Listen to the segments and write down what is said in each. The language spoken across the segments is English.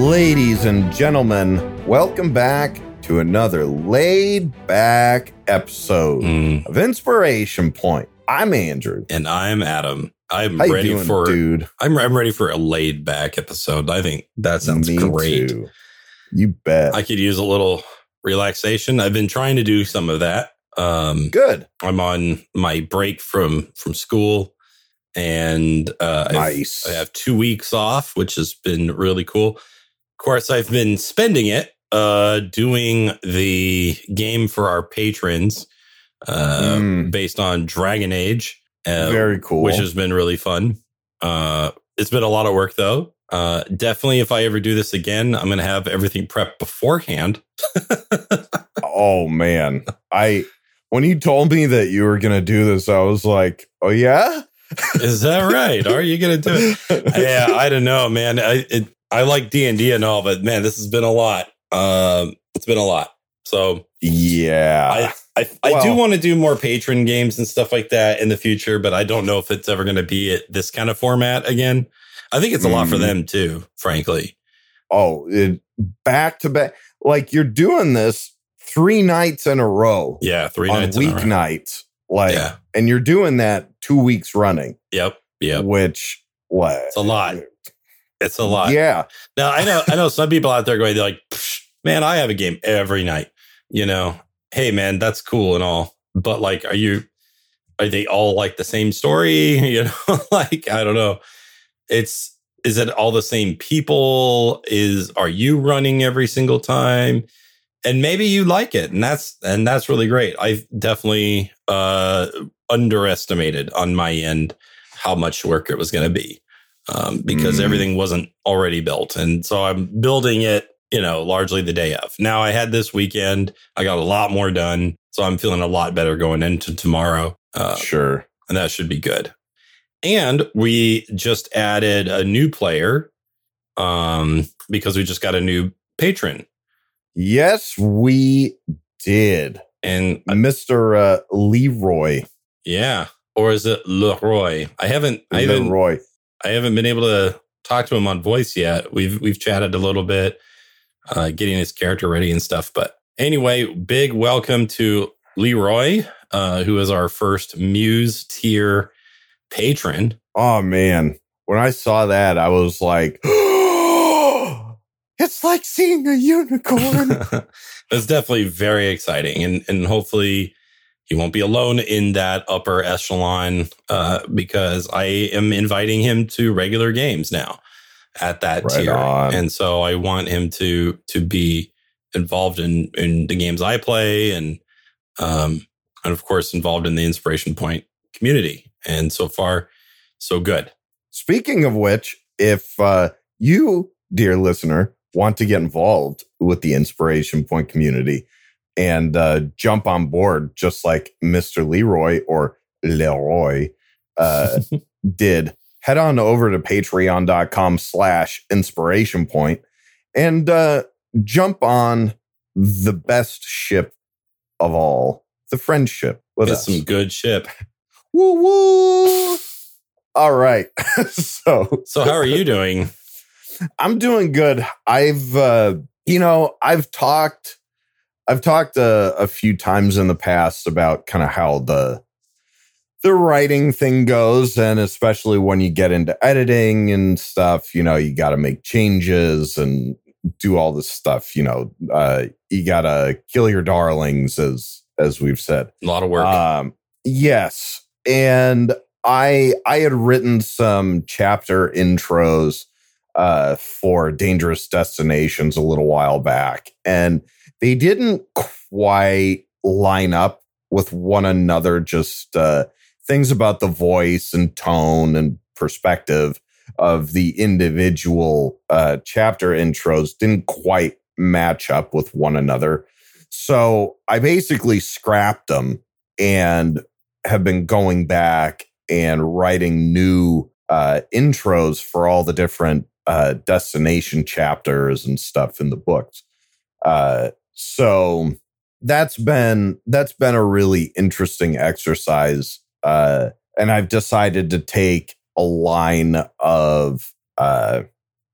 Ladies and gentlemen, welcome back to another laid back episode Mm, of Inspiration Point. I'm Andrew. and I'm Adam. I'm How ready doing, for dude? I'm I'm ready for a laid back episode. I think that sounds Me great. too. You bet. I could use a little relaxation. I've been trying to do some of that. Um, Good. I'm on my break from from school, and uh, Nice. I have two weeks off, which has been really cool. Of course, I've been spending it uh, doing the game for our patrons uh, Mm. based on Dragon Age. Uh, Very cool. which has been really fun. Uh, it's been a lot of work though. Uh, definitely, if I ever do this again, I'm going to have everything prepped beforehand. oh man. I when you told me that you were gonna do this, I was like, Oh yeah? Is that right? Are you going to do it? yeah, I don't know, man. I it, I like D and D and all, but man, this has been a lot. Um, it's been a lot. So Yeah. I I, I do want to do more patron games and stuff like that in the future, but I don't know if it's ever going to be at this kind of format again. I think it's a lot for Mm. them too, frankly. oh, it, back to back. Like you're doing this three nights in a row Yeah, three on nights in a row. weeknights. Like Yeah. and you're doing that two weeks running. Yep. Yep. Which what It's a lot. It's a lot. Yeah. Now I know I know some people out there going they're like, man, I have a game every night. You know, hey man, that's cool and all, but like, are you? Are they all like the same story? You know, like I don't know. It's is it all the same people? Is are you running every single time? And maybe you like it, and that's and that's really great. I definitely uh underestimated on my end how much work it was going to be um, because Mm. everything wasn't already built. And so I'm building it, you know, largely the day of. Now I had this weekend, I got a lot more done. So I'm feeling a lot better going into tomorrow. Uh, sure. and that should be good. And we just added a new player um, because we just got a new patron. Yes, we did. And Mr. Uh, Leroy. yeah, or is it Leroy? I haven't, I haven't, Leroy. I haven't been able to talk to him on voice yet. We've we've chatted a little bit, uh, getting his character ready and stuff. But anyway, big welcome to Leroy, uh, who is our first Muse tier patron. Oh man. When I saw that, I was like, It's like seeing a unicorn. it's definitely very exciting, and and hopefully he won't be alone in that upper echelon uh, because I am inviting him to regular games now at that Right tier, on. and so I want him to to be involved in in the games I play, and um and of course involved in the Inspiration Point community. And so far, so good. Speaking of which, if uh, you, dear listener, want to get involved with the Inspiration Point community and uh, jump on board, just like Mr. Leroy or Leroy uh, did, head on over to patreon.com slash inspiration point and uh, jump on the best ship of all, the friendship with It's us. some good ship. Woo woo. All right. so So how are you doing? I'm doing good. I've uh you know, I've talked I've talked a, a few times in the past about kind of how the the writing thing goes and especially when you get into editing and stuff, you know, you got to make changes and do all this stuff, you know, uh you got to kill your darlings as as we've said. A lot of work. Um, yes, and I I had written some chapter intros uh, for Dangerous Destinations a little while back, and they didn't quite line up with one another. Just uh, things about the voice and tone and perspective of the individual uh, chapter intros didn't quite match up with one another. So I basically scrapped them and have been going back and writing new uh, intros for all the different uh, destination chapters and stuff in the books. Uh, so that's been that's been a really interesting exercise, uh, and I've decided to take a line of uh,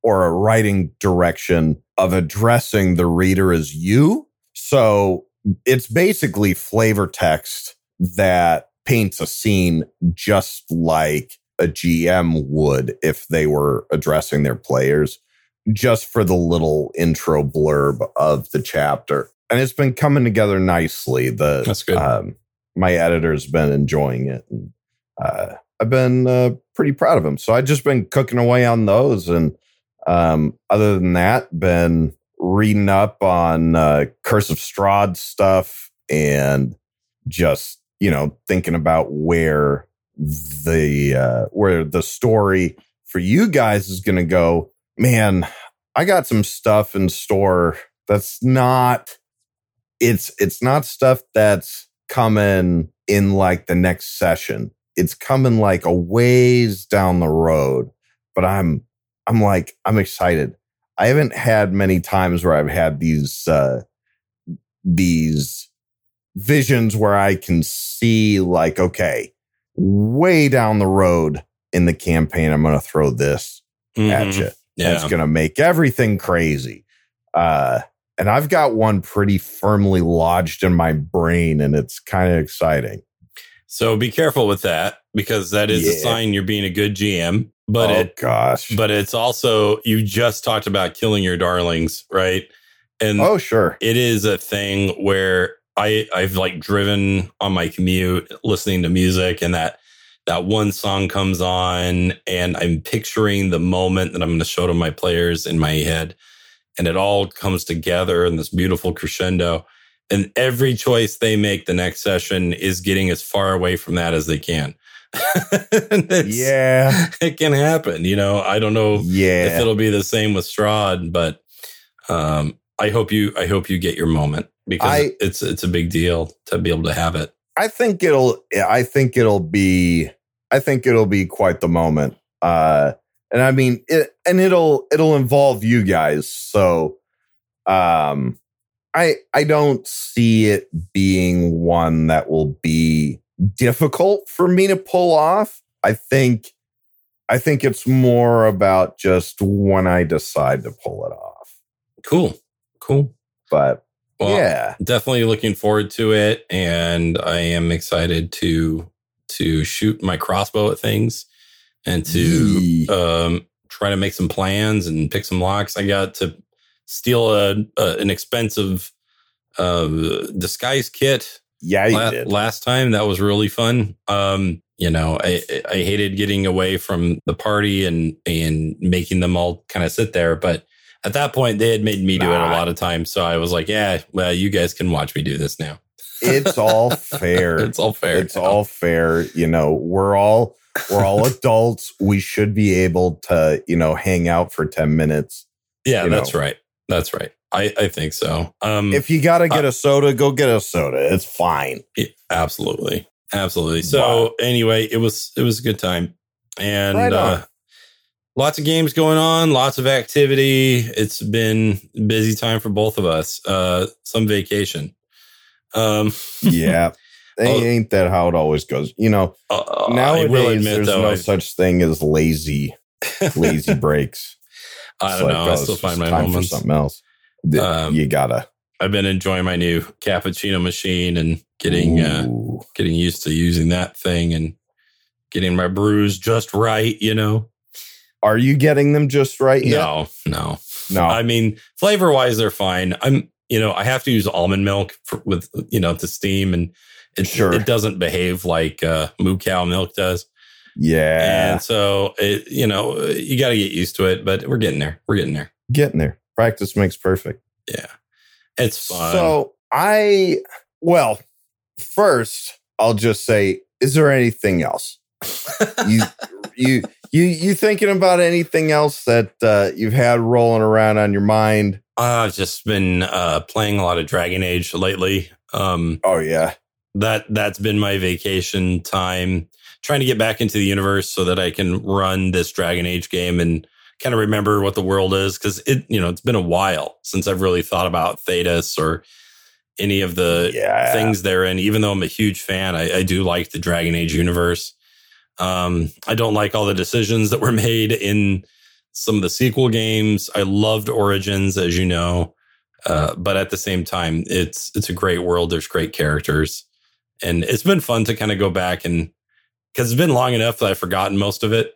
or a writing direction of addressing the reader as you. So it's basically flavor text that paints a scene just like a GM would if they were addressing their players, just for the little intro blurb of the chapter. And it's been coming together nicely. The That's good. Um, my editor's been enjoying it, and uh, I've been uh, pretty proud of him. So I've just been cooking away on those, and um, other than that, been reading up on uh, Curse of Strahd stuff and just you know thinking about where the uh, where the story for you guys is going to go. Man, I got some stuff in store that's not. It's it's not stuff that's coming in like the next session. It's coming like a ways down the road, but I'm I'm like I'm excited. I haven't had many times where I've had these uh these visions where I can see like okay, way down the road in the campaign I'm going to throw this at Mhm. you. Yeah. It's going to make everything crazy. Uh and I've got one pretty firmly lodged in my brain and it's kind of exciting. So be careful with that because that is a sign you're being a good GM. But oh it gosh. but it's also you just talked about killing your darlings, right? And oh sure. it is a thing where I I've like driven on my commute listening to music and that that one song comes on and I'm picturing the moment that I'm going to show to my players in my head and it all comes together in this beautiful crescendo and every choice they make the next session is getting as far away from that as they can. Yeah. it can happen, you know. I don't know if Yeah. it'll be the same with Strahd, but um, I hope you I hope you get your moment because I- it's it's a big deal to be able to have it. I think it'll I think it'll be I think it'll be quite the moment. Uh and I mean it and it'll it'll involve you guys. So um I I don't see it being one that will be difficult for me to pull off. I think I think it's more about just when I decide to pull it off. Cool, cool. But Well, yeah. definitely looking forward to it, and I am excited to to shoot my crossbow at things and to um, try to make some plans and pick some locks. I got to steal a, a an expensive uh, disguise kit Yeah, you la- did. last time. That was really fun. Um, you know, I I hated getting away from the party and and making them all kind of sit there, but at that point they had made me do it a lot of times. So I was like, yeah, well, you guys can watch me do this now. It's all fair. it's all fair. It's all fair. You know, we're all we're all adults. We should be able to, you know, hang out for 10 minutes. yeah, that's know. right. That's right. I I think so. Um, If you got to get a soda, go get a soda. It's fine. Yeah, absolutely absolutely so anyway it was it was a good time and Right uh lots of games going on lots of activity it's been busy time for both of us uh some vacation um Yeah. Oh. Ain't that how it always goes? You know, uh, nowadays I will admit there's though no I, such thing as lazy lazy breaks. I don't like, know oh, i still find my time moments for something else. Um, you gotta i've been enjoying my new cappuccino machine and getting uh getting used to using that thing and getting my brews just right you know Are you getting them just right yet? no no No. I mean, flavor wise, they're fine. I'm, you know, I have to use almond milk for, with, you know, to steam and it, Sure. it doesn't behave like uh, moo cow milk does. yeah. And so, it, you know, you got to get used to it, but we're getting there. We're getting there. Getting there. Practice makes perfect. Yeah. It's fun. So I, well, first I'll just say, is there anything else? You, you, you, you thinking about anything else that uh, you've had rolling around on your mind? I've just been uh, playing a lot of Dragon Age lately. Um, Oh yeah, that that's been my vacation time trying to get back into the universe so that i can run this dragon age game and kind of remember what the world is because it you know it's been a while since i've really thought about Thedas or any of the yeah. things therein even though i'm a huge fan I, I do like the dragon age universe um i don't like all the decisions that were made in some of the sequel games. I loved Origins, as you know, uh, but at the same time, it's it's a great world. There's great characters, and it's been fun to kind of go back and because it's been long enough that I've forgotten most of it.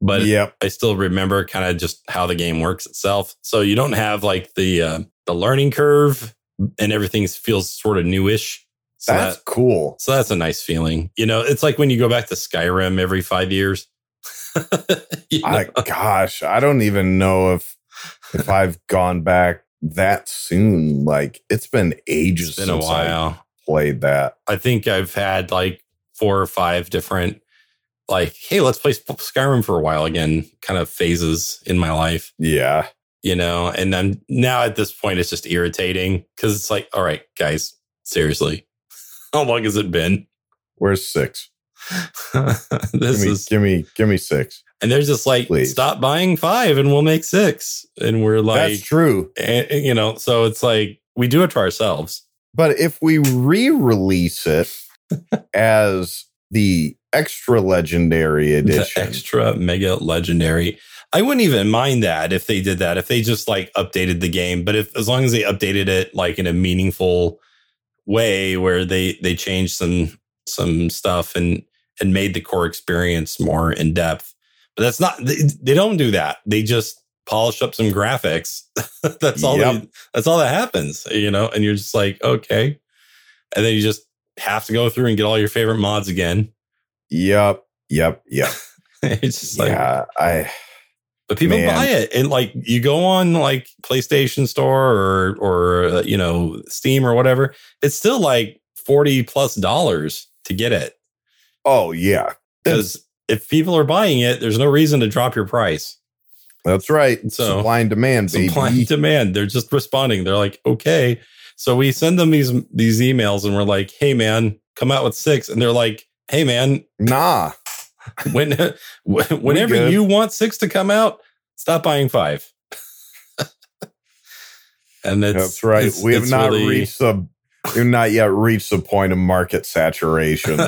But yep. I still remember kind of just how the game works itself. So you don't have like the uh, the learning curve, and everything feels sort of newish. So that's that, cool. So that's a nice feeling. You know, it's like when you go back to Skyrim every five years. you know? I, gosh, I don't even know if if I've gone back that soon. Like it's been ages. It's been a while. I played that. I think I've had like four or five different like, hey, let's play Skyrim for a while again, kind of phases in my life. Yeah. You know, and I'm now at this point, it's just irritating because it's like, all right, guys, seriously, how long has it been? Where's six? this give me, is give me give me six. And they're just like, Please. stop buying five, and we'll make six. And we're like, that's true. And, you know, so it's like we do it for ourselves. But if we re-release it as the extra legendary edition, the extra mega legendary, I wouldn't even mind that if they did that. If they just like updated the game, but if as long as they updated it like in a meaningful way where they they changed some some stuff and and made the core experience more in depth. But that's not they, they don't do that. They just polish up some graphics. that's all yep. they, that's all that happens, you know, and you're just like, okay. And then you just have to go through and get all your favorite mods again. Yep. Yep. Yep. it's just like I but people Man. buy it and like you go on like PlayStation Store or or uh, you know Steam or whatever, it's still like 40 plus dollars to get it. Oh yeah. Because if people are buying it, there's no reason to drop your price. That's right. So supply and demand, baby. Supply and demand. They're just responding. They're like, okay. So we send them these these emails and we're like, hey man, come out with six. And they're like, hey man, nah. when whenever you want six to come out, stop buying five. and that's, that's right. It's, we have not really, reached the we've not yet reached the point of market saturation.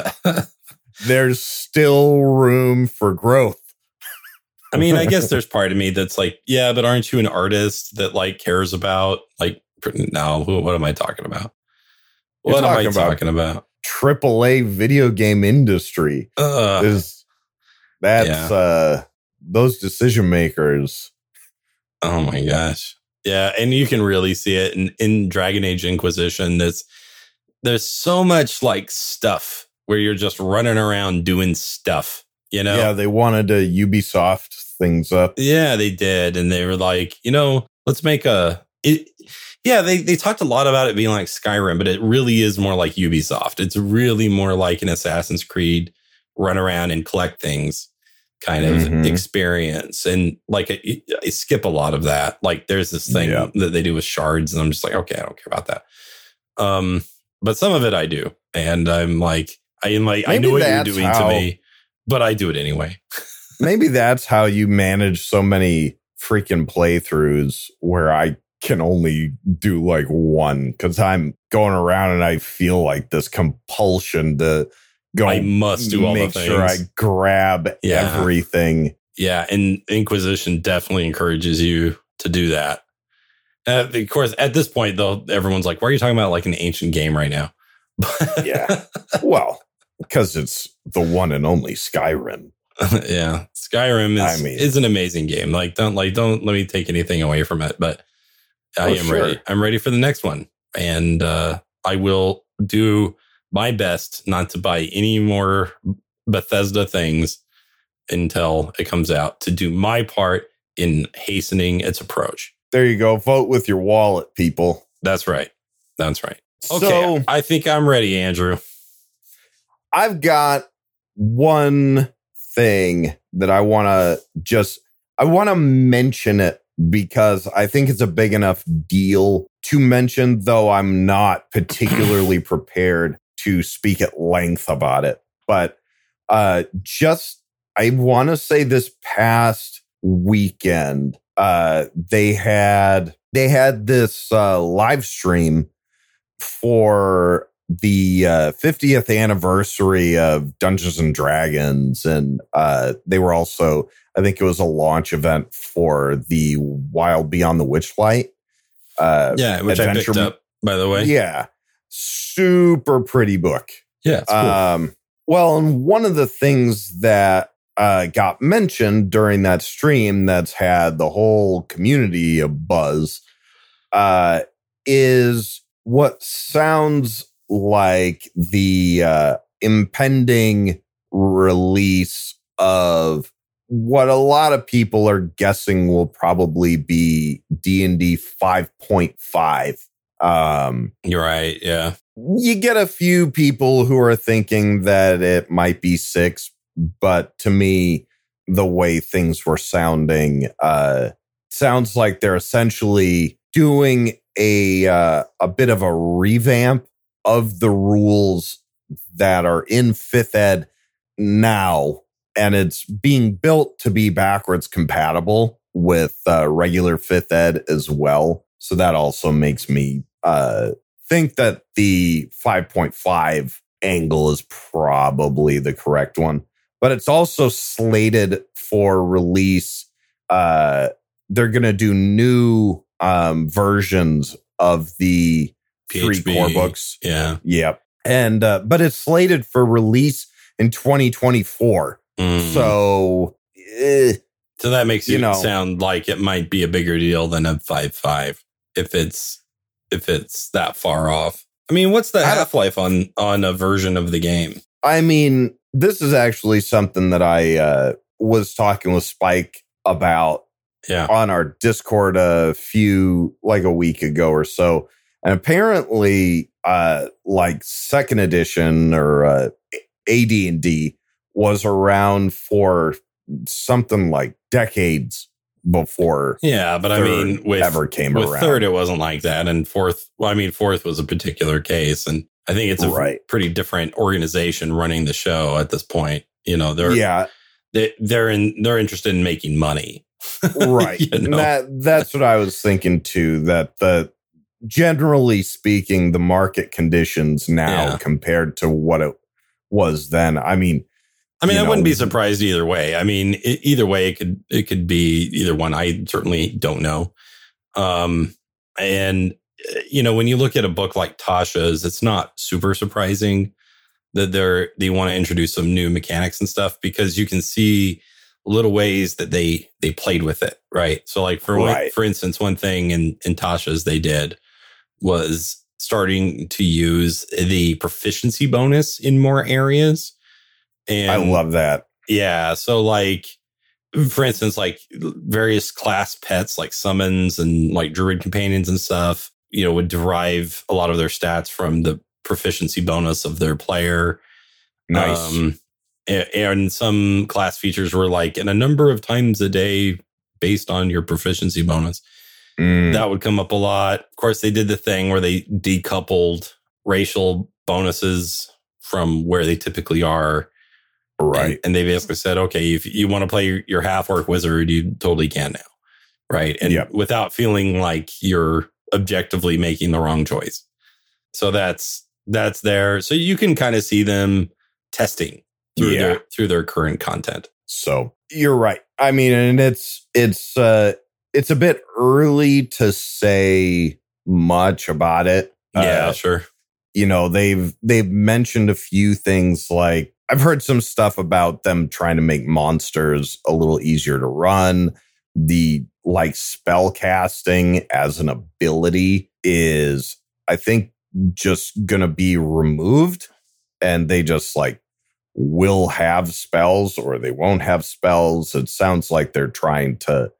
There's still room for growth. I mean, I guess there's part of me that's like, yeah, but aren't you an artist that like cares about like no, what am I talking about? You're what talking am I about talking about? AAA video game industry. Uh, is that's yeah. uh those decision makers. Oh my gosh. Yeah, and you can really see it in, in Dragon Age Inquisition. There's there's so much like stuff where you're just running around doing stuff. You know? Yeah, they wanted to Ubisoft things up. Yeah, they did, and they were like, you know, let's make a. It, yeah, they they talked a lot about it being like Skyrim, but it really is more like Ubisoft. It's really more like an Assassin's Creed run around and collect things kind of mm-hmm. experience. And like I, I, skip a lot of that. Like there's this thing yeah. that they do with shards, and I'm just like, okay, I don't care about that. Um, but some of it I do, and I'm like, I am like, maybe I know what you're doing how, to me, but I do it anyway. maybe that's how you manage so many freaking playthroughs where I can only do like one because I'm going around and I feel like this compulsion to go. I must do all make the things. sure I grab yeah. everything. Yeah, and Inquisition definitely encourages you to do that. Uh, of course, at this point, though, everyone's like, "Why are you talking about like an ancient game right now?" yeah, well, because it's the one and only Skyrim. yeah, Skyrim is I mean, is an amazing game. Like, don't like don't let me take anything away from it, but I oh, am sure. ready. I'm ready for the next one, and uh, I will do my best not to buy any more Bethesda things until it comes out to do my part in hastening its approach. There you go. Vote with your wallet, people. That's right. That's right. Okay. So, I think I'm ready, Andrew. I've got one thing that I want to just I want to mention it because I think it's a big enough deal to mention though I'm not particularly prepared to speak at length about it. But uh just I want to say this past weekend uh they had they had this uh live stream for the uh, 50th anniversary of Dungeons and Dragons, and uh, they were also, I think it was a launch event for the Wild Beyond the Witchlight. Uh, yeah, which I picked up by the way. Yeah, super pretty book. Yeah, cool. Um, well, and one of the things that uh, got mentioned during that stream that's had the whole community a buzz uh, is what sounds like the uh, impending release of what a lot of people are guessing will probably be D&D 5.5. Um, You're right. Yeah. You get a few people who are thinking that it might be 6, but to me the way things were sounding uh sounds like they're essentially doing a uh, a bit of a revamp of the rules that are in 5th ed now and it's being built to be backwards compatible with uh, regular 5th ed as well so that also makes me uh think that the 5.5 angle is probably the correct one but it's also slated for release. Uh, they're going to do new um, versions of the three core books. Yeah. Yep. And, uh, but it's slated for release in 2024. Mm. So, eh, So that makes You you know. sound like it might be a bigger deal than a five five if it's if it's that far off. I mean, what's the half life on on a version of the game? I mean, this is actually something that I uh, was talking with Spike about Yeah. on our Discord a few like a week ago or so. And apparently uh like second edition or uh AD&D was around for something like decades before Yeah, but I mean, with ever came with around. third, it wasn't like that, and fourth, well, I mean, fourth was a particular case, and I think it's a Right. pretty different organization running the show at this point. You know, they're yeah, they, they're in they're interested in making money, right. You know? That that's what I was thinking too. That the generally speaking, the market conditions now Yeah. compared to what it was then. I mean, I mean, I wouldn't be surprised either way. I mean, e- either way, it could it could be either one. I certainly don't know. Um, and uh, you know, when you look at a book like Tasha's, it's not super surprising that they're they want to introduce some new mechanics and stuff because you can see little ways that they they played with it, right? So, like for Right. for instance, one thing in in Tasha's they did was starting to use the proficiency bonus in more areas. And I love that. yeah. So like, for instance, like various class pets like summons and like druid companions and stuff, you know, would derive a lot of their stats from the proficiency bonus of their player. Nice. Um, and some class features were like, in a number of times a day based on your proficiency bonus. Mm, That would come up a lot. Of course, they did the thing where they decoupled racial bonuses from where they typically are. Right. And, and they basically said, okay, if you want to play your, half orc wizard, you totally can now. Right. And Yep. without feeling like you're objectively making the wrong choice. So that's, that's there. So you can kind of see them testing through Yeah. their, through their current content. So you're right. I mean, and it's it's uh it's a bit early to say much about it. yeah, Uh, sure. you know, they've they've mentioned a few things like I've heard some stuff about them trying to make monsters a little easier to run. The like spell casting as an ability is I think just gonna be removed and they just like will have spells or they won't have spells. It sounds like they're trying to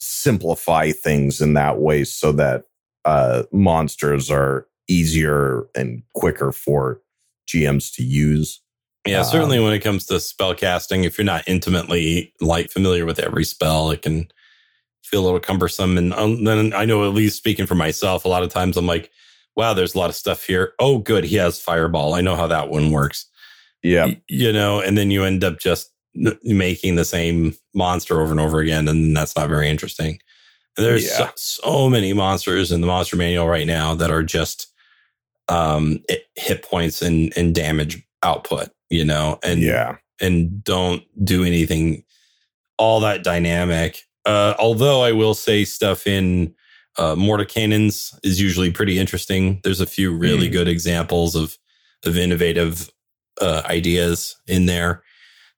simplify things in that way so that uh, monsters are easier and quicker for GMs to use. Yeah, Um, certainly when it comes to spell casting, if you're not intimately like familiar with every spell, it can feel a little cumbersome. And um, then I know, at least speaking for myself, a lot of times I'm like, wow, there's a lot of stuff here. Oh, good. He has fireball. I know how that one works. Yeah. Y- You know, and then you end up just n- making the same monster over and over again. And that's not very interesting. There's Yeah. so, so many monsters in the monster manual right now that are just um, hit points and, and damage output, you know, and yeah, and don't do anything all that dynamic. Uh, although I will say stuff in uh, Mordenkainen's is usually pretty interesting. There's a few really mm. good examples of of innovative uh, ideas in there.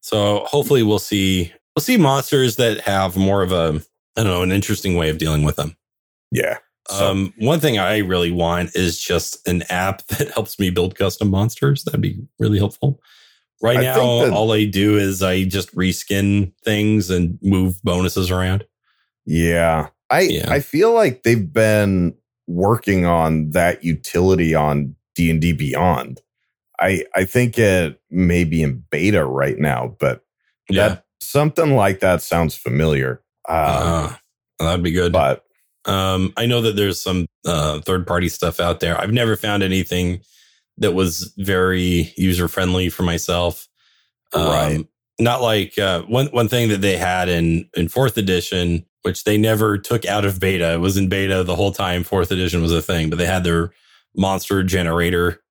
So hopefully we'll see we'll see monsters that have more of a I don't know an interesting way of dealing with them. Yeah. So. Um, one thing I really want is just an app that helps me build custom monsters. That'd be really helpful. Right I now, that, all I do is I just reskin things and move bonuses around. Yeah. I yeah. I feel like they've been working on that utility on D&D Beyond. I I think it may be in beta right now, but yeah. that something like that sounds familiar. Um, uh, that'd be good. But um, I know that there's some uh, third party stuff out there. I've never found anything that was very user friendly for myself. Um, right. Not like uh, one one thing that they had in in fourth edition, which they never took out of beta. It was in beta the whole time. Fourth edition was a thing, but they had their monster generator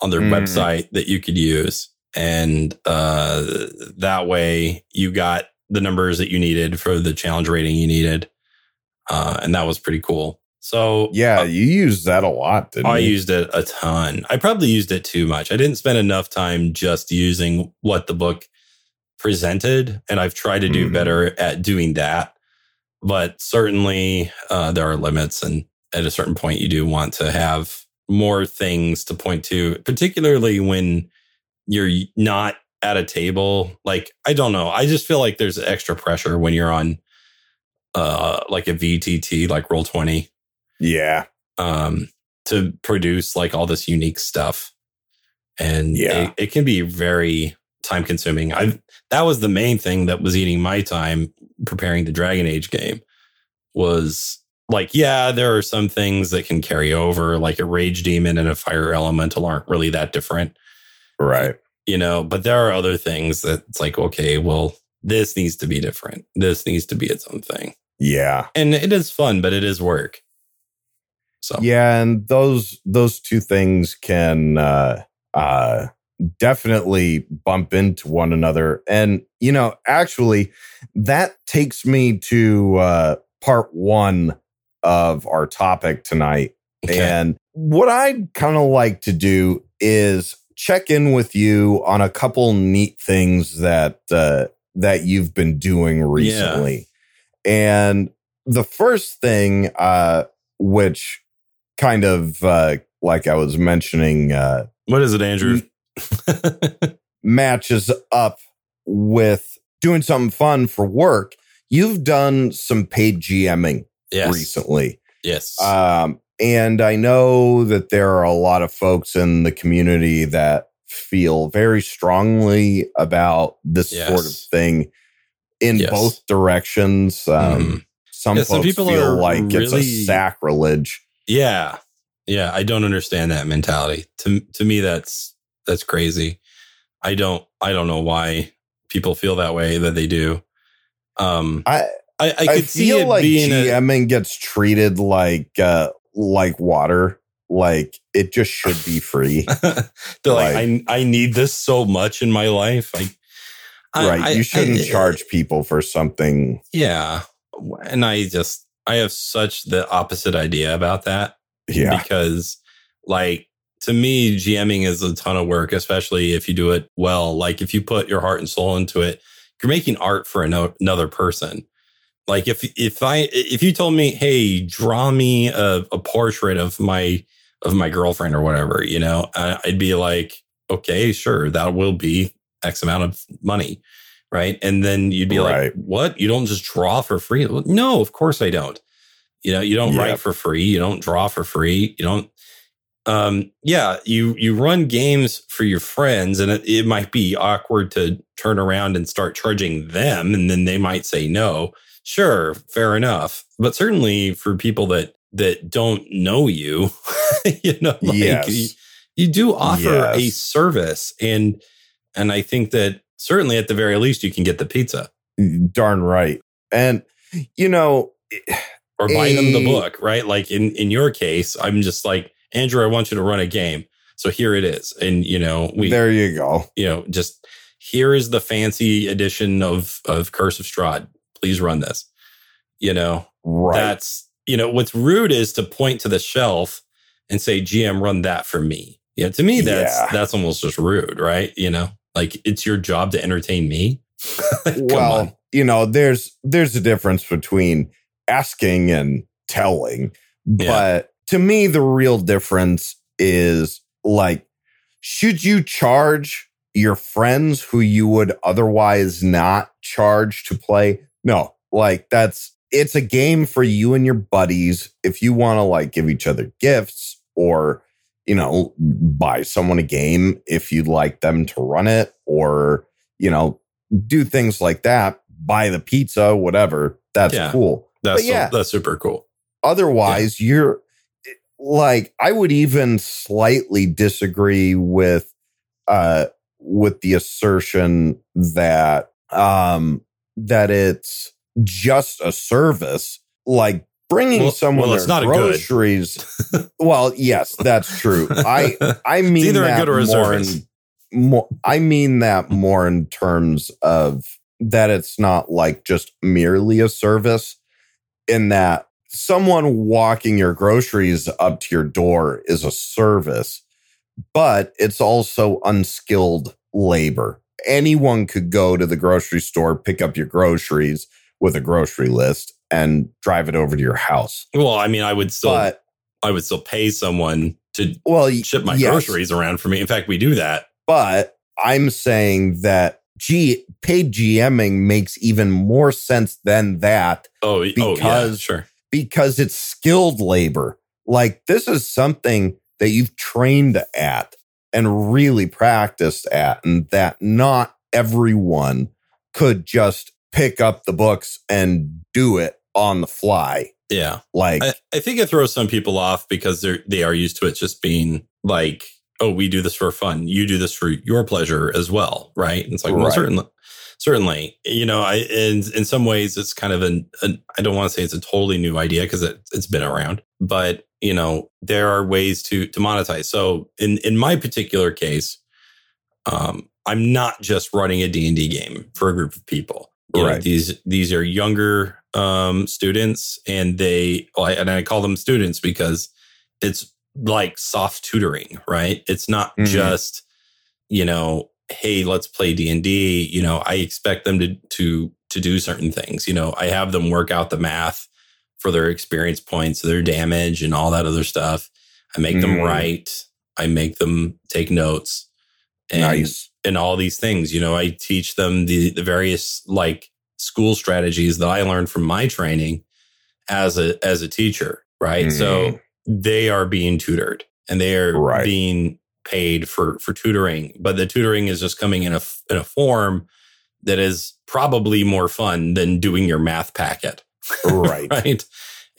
on their mm. website that you could use, and uh, that way you got the numbers that you needed for the challenge rating you needed uh, and that was pretty cool. So yeah, uh, you used that a lot. I you? used it a ton. I probably used it too much. I didn't spend enough time just using what the book presented, and I've tried to do mm. better at doing that. But certainly, uh, there are limits, and at a certain point, you do want to have more things to point to, particularly when you're not at a table. Like I don't know, I just feel like there's extra pressure when you're on uh like a VTT like roll 20 yeah. um to produce like all this unique stuff. And yeah. it, it can be very time consuming I that was the main thing that was eating my time preparing the Dragon Age game was like yeah there are some things that can carry over like a rage demon and a fire elemental aren't really that different. Right. You know but there are other things that it's like okay well this needs to be different. This needs to be its own thing. Yeah. And it is fun, but it is work. So Yeah, and those those two things can uh uh definitely bump into one another. And you know, actually that takes me to uh part 1 of our topic tonight. Okay. And what I'd kind of like to do is check in with you on a couple neat things that uh, that you've been doing recently. And the first thing, uh, which kind of uh, like I was mentioning, uh, what is it, Andrew? matches up with doing something fun for work. You've done some paid GMing yes. recently. Yes. Um, and I know that there are a lot of folks in the community that feel very strongly about this yes. sort of thing in yes. both directions. Um, mm. Some folks some people feel like really, it's a sacrilege. Yeah, yeah. I don't understand that mentality. To to me, that's that's crazy. I don't I don't know why people feel that way that they do. Um, I I, I could I feel like GMing a, gets treated like uh, like water like it just should be free. They're like, like, I I need this so much in my life. I right. I, you shouldn't I, charge people for something. Yeah. And I just, I have such the opposite idea about that. Yeah. Because, like, to me, GMing is a ton of work, especially if you do it well. Like, if you put your heart and soul into it, you're making art for another person. Like, if if I if you told me, hey, draw me a, a portrait of my of my girlfriend or whatever, you know, I'd be like, okay, sure, that will be X amount of money. Right. And then you'd be right. like, what? You don't just draw for free? No, of course I don't. You know, you don't yep. write for free. You don't draw for free. You don't, um, yeah, you, you run games for your friends and it, it might be awkward to turn around and start charging them. And then they might say no. Sure. Fair enough. But certainly for people that, that don't know you, you know, like yes. you, you do offer yes. a service and, and I think that certainly at the very least, you can get the pizza. Darn right. And, you know, or buy a, them the eh, book, right? Like in, in your case, I'm just like, Andrew, I want you to run a game. So here it is. And, you know, we, there you go. you know, just here is the fancy edition of, of Curse of Strahd. Please run this. You know, Right. that's, you know, what's rude is to point to the shelf and say, GM, run that for me. Yeah. To me, that's, Yeah. that's almost just rude, right? You know, like it's your job to entertain me. Like, well, on. you know, there's there's a difference between asking and telling. Yeah. But to me, the real difference is like, should you charge your friends who you would otherwise not charge to play? No, like that's it's a game for you and your buddies. If you want to like give each other gifts or, you know, buy someone a game if you'd like them to run it or, you know, do things like that, buy the pizza, whatever. That's Yeah. cool. That's, yeah. that's super cool. Otherwise, you're like, I would even slightly disagree with, uh, with the assertion that, um, that it's just a service, like bringing Well- someone well, it's their not groceries. well, yes, that's true. I, I mean, either a good or a more in- more i mean that more in terms of that it's not like just merely a service in that someone walking your groceries up to your door is a service but it's also unskilled labor anyone could go to the grocery store pick up your groceries with a grocery list and drive it over to your house well, I mean, I would still, but I would still pay someone to well ship my yes. groceries around for me. In fact, we do that. But I'm saying that G paid GMing makes even more sense than that Oh, oh yeah, Because- sure. because it's skilled labor. Like this is something that you've trained at and really practiced at, and that not everyone could just pick up the books and do it on the fly. Yeah. Like, I, I think it throws some people off because they're they are used to it just being like, oh, we do this for fun. You do this for your pleasure as well, right? And it's like, well, certainly, certainly, you know, I in in some ways it's kind of an, an I don't want to say it's a totally new idea because it, it's been around, but you know, there are ways to to monetize. So in in my particular case, um, I'm not just running a D and D game for a group of people. You know, Right. these these are younger um, students, and they well, and I call them students because it's like soft tutoring, right? It's not Mhm. just you know, hey, let's play D and D. You know, I expect them to to to do certain things. You know, I have them work out the math for their experience points, their damage, and all that other stuff. I make them Mhm. write. I make them take notes. And nice. And all these things. You know, I teach them the the various like school strategies that I learned from my training as a as a teacher, right? Mhm. So they are being tutored and they are Right. being paid for for tutoring, but the tutoring is just coming in a in a form that is probably more fun than doing your math packet, Right. right?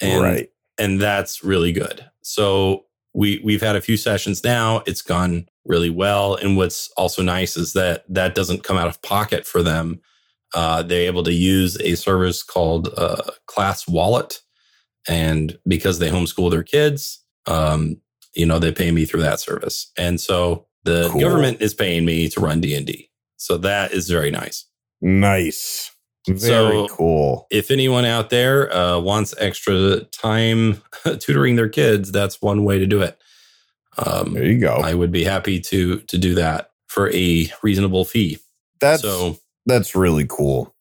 And right. and that's really good. So we we've had a few sessions now. It's gone really well. And what's also nice is that that doesn't come out of pocket for them. Uh, they're able to use a service called uh, Class Wallet, and because they homeschool their kids, um, you know, they pay me through that service. And so the Cool. government is paying me to run D and D. So that is very nice. Nice. Very So- cool. if anyone out there uh, wants extra time tutoring their kids, that's one way to do it. Um, There you go. I would be happy to to do that for a reasonable fee. That's so, that's really cool.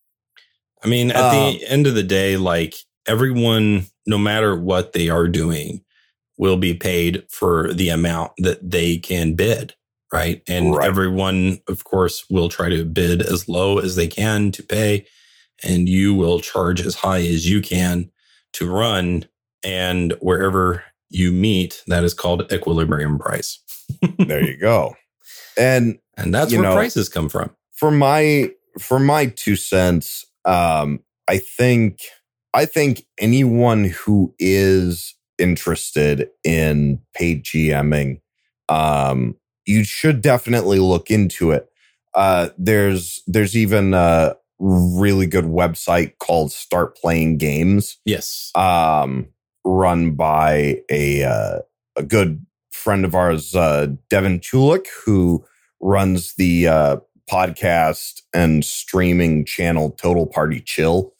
I mean, at Um, the end of the day, like everyone, no matter what they are doing, will be paid for the amount that they can bid, right? And Right. everyone, of course, will try to bid as low as they can to pay, and you will charge as high as you can to run. And wherever you meet, that is called equilibrium price. There you go. And And that's where know- prices come from. for my for my two cents, um, I think I think anyone who is interested in paid GMing, um, you should definitely look into it. Uh, there's there's even a really good website called Start Playing Games. Yes. um, run by a uh, a good friend of ours, uh, Devin Chulik, who runs the uh, podcast and streaming channel Total Party Chill.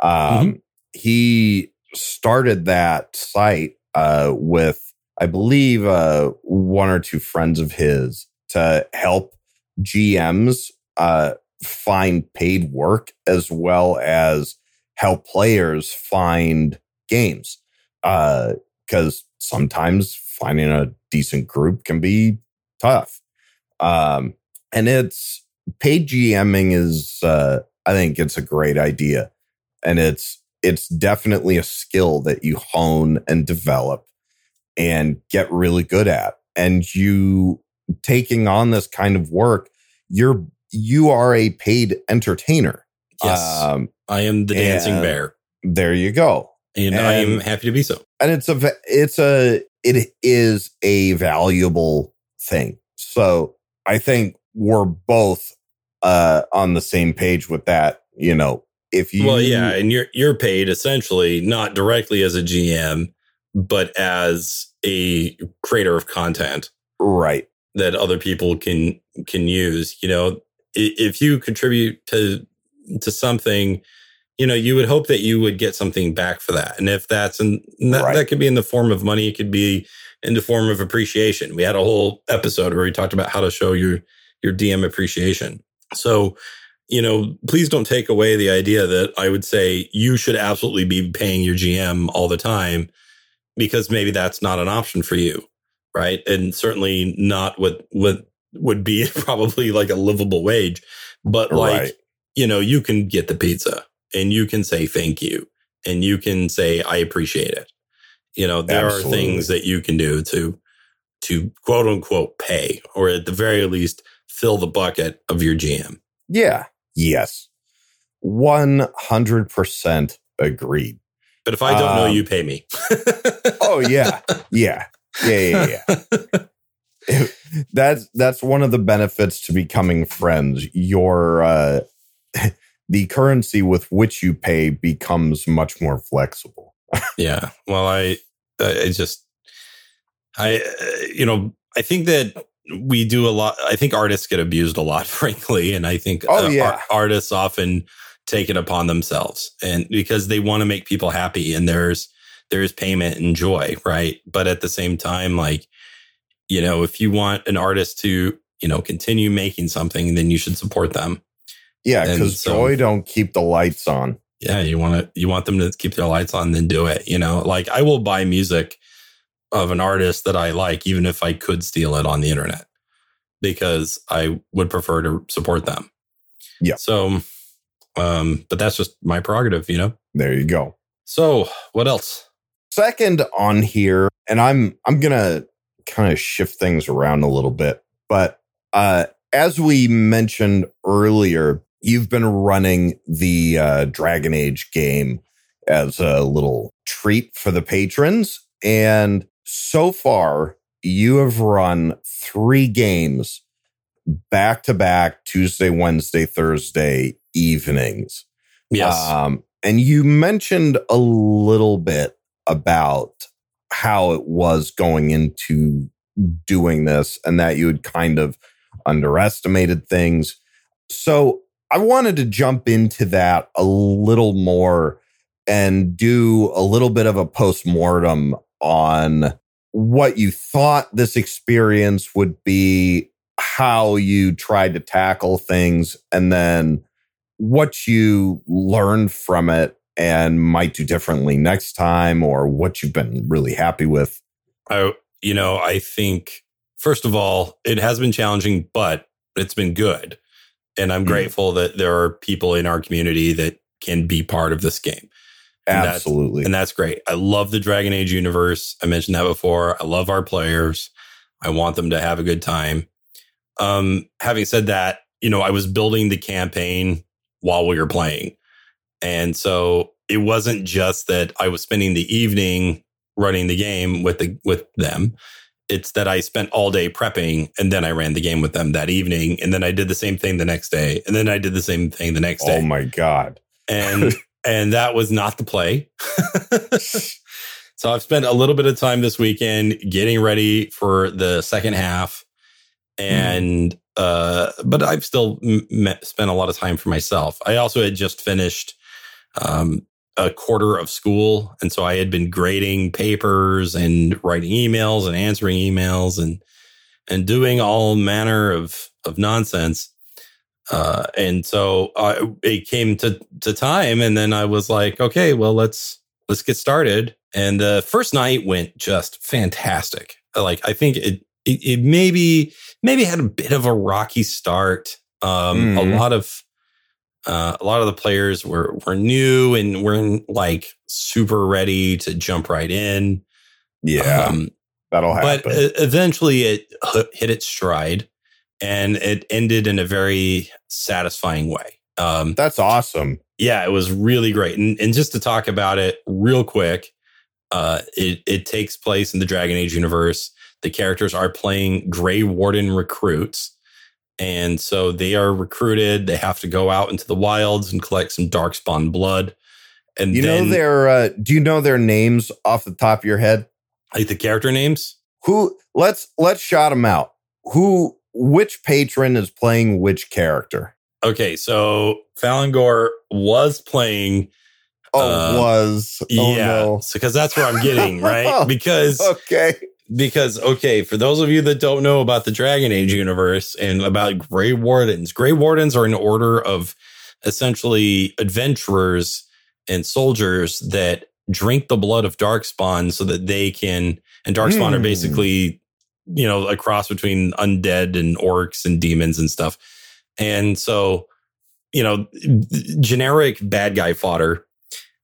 Um, mm-hmm. He started that site uh, with, I believe, uh, one or two friends of his to help GMs uh, find paid work as well as help players find games. Because uh, sometimes finding a decent group can be tough. Um, and it's paid GMing is, uh, I think it's a great idea. And it's, it's definitely a skill that you hone and develop and get really good at. And you taking on this kind of work, you're, you are a paid entertainer. Yes. Um, I am the dancing bear. There you go. And, and I am happy to be so. And it's a, it's a, it is a valuable thing. So I think we're both uh, on the same page with that. You know, if you well, yeah, and you're you're paid essentially not directly as a GM, but as a creator of content, right? That other people can can use. You know, if you contribute to to something, you know, you would hope that you would get something back for that. And if that's and that, right. that could be in the form of money, it could be in the form of appreciation. We had a whole episode where we talked about how to show your your DM appreciation. So, you know, please don't take away the idea that I would say you should absolutely be paying your GM all the time because maybe that's not an option for you, right? And certainly not with what would be probably like a livable wage, but like right. you know, you can get the pizza and you can say thank you and you can say I appreciate it. You know, there Absolutely. are things that you can do to to quote unquote pay or at the very least fill the bucket of your GM. Yeah. Yes. 100% agreed. But if I don't um, know, you pay me. oh yeah. Yeah. Yeah, yeah, yeah. that's that's one of the benefits to becoming friends. Your uh the currency with which you pay becomes much more flexible. yeah. Well, I I just I you know, I think that we do a lot. I think artists get abused a lot, frankly, and I think oh, uh, yeah. artists often take it upon themselves, and because they want to make people happy, and there's there's payment and joy, right? But at the same time, like you know, if you want an artist to you know continue making something, then you should support them. Yeah, because so, joy don't keep the lights on. Yeah, you want to you want them to keep their lights on, then do it. You know, like I will buy music of an artist that I like, even if I could steal it on the internet, because I would prefer to support them. Yeah. So, um, but that's just my prerogative, you know? There you go. So, what else? Second on here, and I'm I'm gonna kind of shift things around a little bit, but uh as we mentioned earlier, you've been running the uh, Dragon Age game as a little treat for the patrons. And so far, you have run three games back to back Tuesday, Wednesday, Thursday evenings. Yes. Um, and you mentioned a little bit about how it was going into doing this and that you had kind of underestimated things. So I wanted to jump into that a little more and do a little bit of a post mortem on what you thought this experience would be, how you tried to tackle things, and then what you learned from it and might do differently next time or what you've been really happy with. I, you know, I think, first of all, it has been challenging, but it's been good. And I'm mm-hmm. grateful that there are people in our community that can be part of this game. And Absolutely. That's, and that's great. I love the Dragon Age universe. I mentioned that before. I love our players. I want them to have a good time. Um, having said that, you know, I was building the campaign while we were playing. And so it wasn't just that I was spending the evening running the game with the with them. It's that I spent all day prepping and then I ran the game with them that evening. And then I did the same thing the next day. And then I did the same thing the next day. Oh my God. And and that was not the play. So I've spent a little bit of time this weekend getting ready for the second half, and mm. uh, but I've still m- spent a lot of time for myself. I also had just finished um, a quarter of school, and so I had been grading papers and writing emails and answering emails and and doing all manner of of nonsense. Uh, and so uh, it came to to time, and then I was like, okay, well let's let's get started. And the first night went just fantastic. Like I think it it, it maybe maybe had a bit of a rocky start. Um, mm. A lot of uh, a lot of the players were were new and weren't like super ready to jump right in. Yeah, um, that'll happen. But eventually, it hit its stride, and it ended in a very satisfying way. Um, That's awesome. Yeah, it was really great. And, and just to talk about it real quick, uh, it it takes place in the Dragon Age universe. The characters are playing Grey Warden recruits. And so they are recruited. They have to go out into the wilds and collect some darkspawn blood. And you then, know their uh, do you know their names off the top of your head? Like the character names? Who let's let's shout them out. Who which patron is playing which character? Okay, so Falangor was playing Oh, uh, was. Oh, yeah. No. So, because that's where I'm getting, right? Because, okay. Because, okay, for those of you that don't know about the Dragon Age universe and about Grey Wardens, Grey Wardens are an order of essentially adventurers and soldiers that drink the blood of Darkspawn so that they can, and Darkspawn mm. are hmm. basically, you know, a cross between undead and orcs and demons and stuff. And so, you know, generic bad guy fodder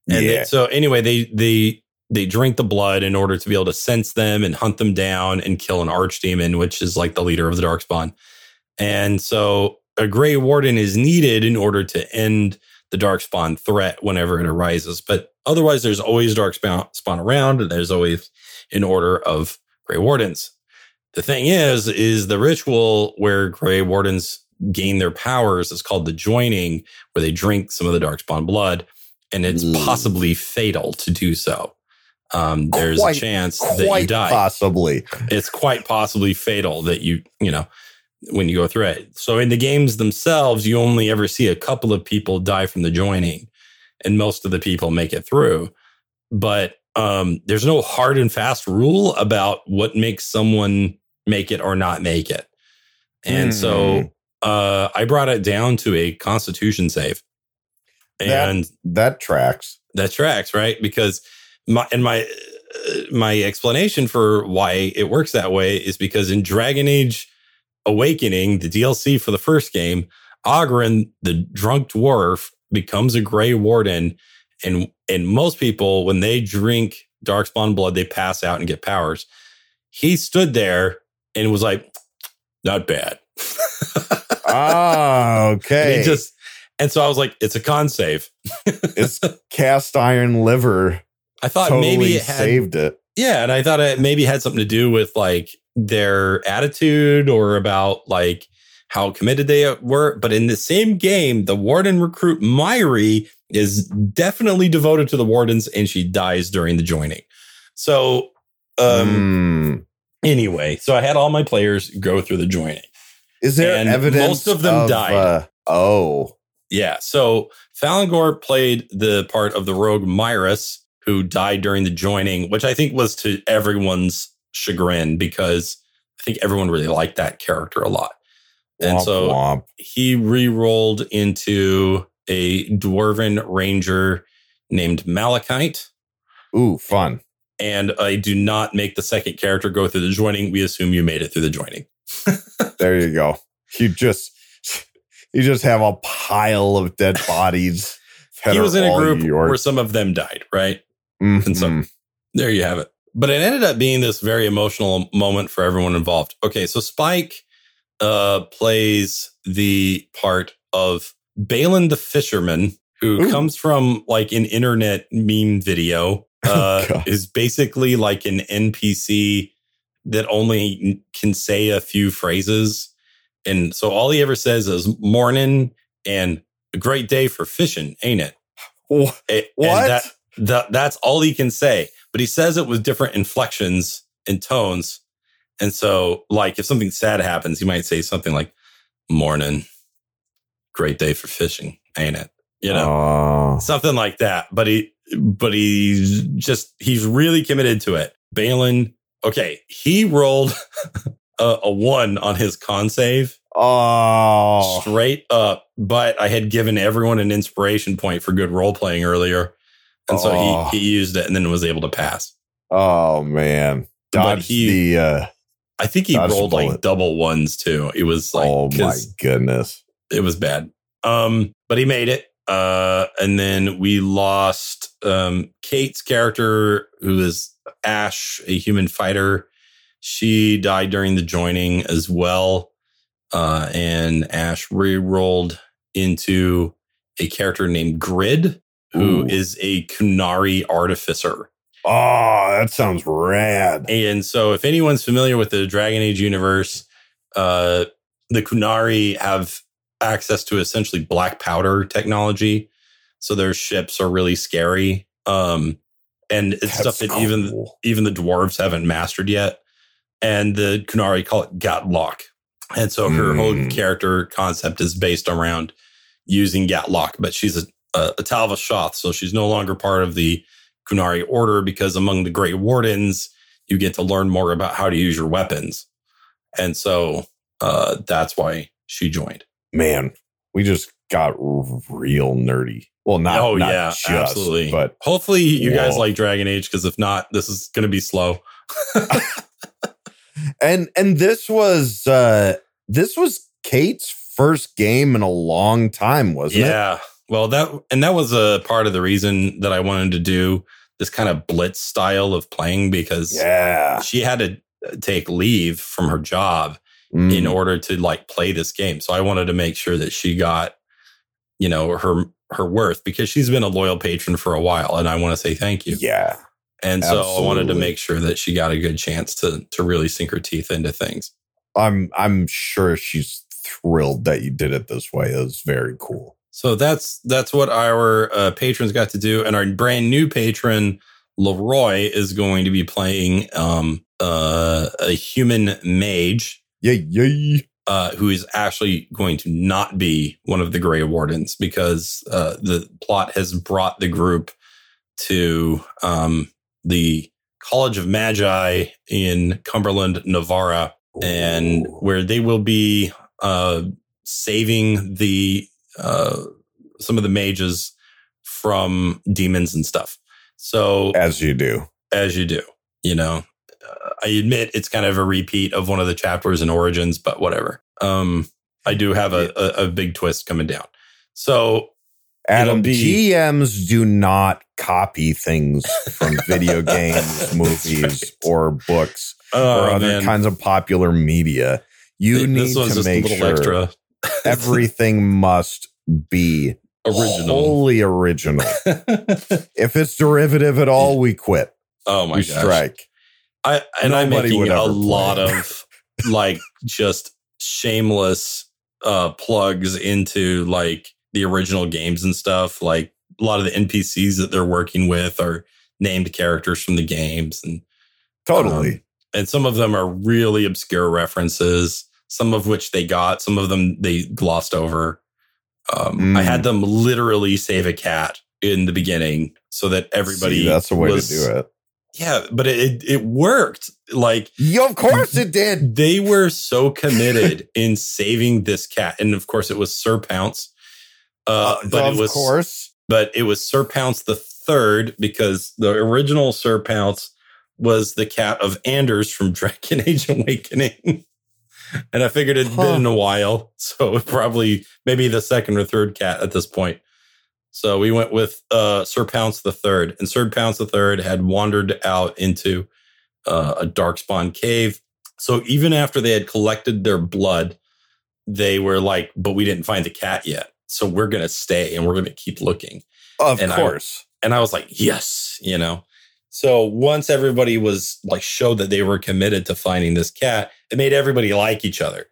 and yeah. They, so anyway, they they they drink the blood in order to be able to sense them and hunt them down and kill an archdemon, which is like the leader of the darkspawn. And so a gray warden is needed in order to end the darkspawn threat whenever it arises. But otherwise, there's always darkspawn spawn around, and there's always an order of gray wardens. The thing is, is the ritual where gray wardens gain their powers is called the joining, where they drink some of the darkspawn blood and it's mm. possibly fatal to do so. Um, there's quite, a chance that you die. Possibly, it's quite possibly fatal that you you know when you go through it. So in the games themselves, you only ever see a couple of people die from the joining, and most of the people make it through. But um, there's no hard and fast rule about what makes someone make it or not make it. And mm. so hmm. uh, I brought it down to a constitution save and that, that tracks. That tracks, right? Because my and my uh, my explanation for why it works that way is because in Dragon Age Awakening, the DLC for the first game, Oghren, the drunk dwarf, becomes a Grey Warden, and and most people when they drink Darkspawn blood, they pass out and get powers. He stood there and was like, "Not bad." ah, okay. he just and so I was like, it's a con save. it's cast iron liver. I thought totally maybe it had, saved it. Yeah. And I thought it maybe had something to do with like their attitude or about like how committed they were. But in the same game, the warden recruit Mhairi is definitely devoted to the wardens and she dies during the joining. So, um, mm. anyway, so I had all my players go through the joining. Is there evidence? Most of them of, died. Uh, oh, yeah. So Falangor played the part of the rogue Myrus, who died during the joining, which I think was to everyone's chagrin because I think everyone really liked that character a lot. And womp, so womp. he re-rolled into a dwarven ranger named Malachite. Ooh, fun. And I do not make the second character go through the joining. We assume you made it through the joining. there you go. You just you just have a pile of dead bodies. he was in a group where some of them died, right? Mm-hmm. And so there you have it. But it ended up being this very emotional moment for everyone involved. Okay, so Spike uh, plays the part of Balin the fisherman, who Ooh. comes from like an internet meme video. Uh, oh, is basically like an NPC that only can say a few phrases and so all he ever says is morning and a great day for fishing, ain't it? What? And that, that, that's all he can say. but he says it with different inflections and tones. And so, like, if something sad happens, he might say something like, Morning, great day for fishing, ain't it? You know, Oh. something like that. But he, but he's just, he's really committed to it. Balin, okay, he rolled a, a one on his con save Oh. straight up, but I had given everyone an inspiration point for good role playing earlier. And so Oh. he, he used it and then was able to pass. Oh man. But he- the uh I think he rolled like double ones too. It was like, oh my goodness. it was bad. Um, but he made it. Uh, and then we lost um, Kate's character, who is Ash, a human fighter. She died during the joining as well. Uh, and Ash re-rolled into a character named Grid, who is Ooh. a Qunari artificer. Oh, that sounds rad. And so, if anyone's familiar with the Dragon Age universe, uh, the Qunari have access to essentially black powder technology. So their ships are really scary. Um, and it's That's stuff that even cool. even the dwarves haven't mastered yet. And the Qunari call it Gaatlok. And so her whole Mm. character concept is based around using Gaatlok, but she's a, a, a Tal-Vashoth, so she's no longer part of the Qunari order because among the Grey Wardens, you get to learn more about how to use your weapons. And so uh, that's why she joined. Man, we just got real nerdy. Well, not, oh, not yeah, just, absolutely. but hopefully you guys like Dragon Age because if not, this is going to be slow. and and this was uh this was Kate's first game in a long time, wasn't it? yeah. Well, that and that was a part of the reason that I wanted to do this kind of blitz style of playing because Yeah. she had to take leave from her job Mm. in order to like play this game. So I wanted to make sure that she got, you know, her her worth because she's been a loyal patron for a while, and I want to say thank you. yeah. And so I wanted to make sure that she got a good chance to to really sink her teeth into things. I'm I'm sure she's thrilled that you did it this way. It was very cool. So that's that's what our uh, patrons got to do, and our brand new patron Leroy is going to be playing um, uh, a human mage Yay, yay. uh, who is actually going to not be one of the Grey Wardens because uh, the plot has brought the group to um, the College of Magi in Cumberland, Nevarra, and where they will be uh, saving the uh, some of the mages from demons and stuff. So as you do. as you do. You know, uh, I admit it's kind of a repeat of one of the chapters in Origins, but whatever. Um, I do have a, a, a big twist coming down. So Adam, be- GMs do not copy things from video games, movies, right. or books oh, or other man. kinds of popular media. You Th- need to make a little sure extra everything must be original. wholly original. if it's derivative at all, we quit. oh my we gosh. strike. I and I'm Nobody making would a lot of like just shameless uh plugs into like the original games and stuff. Like a lot of the NPCs that they're working with are named characters from the games and Totally. Um, and some of them are really obscure references, some of which they got, some of them they glossed over. Um, I Mm. had them literally save a cat in the beginning so that everybody See, that's the way was- to do it. Yeah, but it it worked. Like Yeah, of course it did. they were so committed in saving this cat, and of course it was Sir Pounce. Uh, but of it was course. but it was Sir Pounce the third because the original Sir Pounce was the cat of Anders from Dragon Age Awakening. And I figured it'd Huh. been in a while. So probably maybe the second or third cat at this point. So we went with uh, Sir Pounce the third, and Sir Pounce the third had wandered out into uh, a darkspawn cave. So even after they had collected their blood, they were like, "But we didn't find the cat yet, so we're gonna stay and we're gonna keep looking." Of and I- course. And I was like, yes, you know. So once everybody was like showed that they were committed to finding this cat, it made everybody like each other.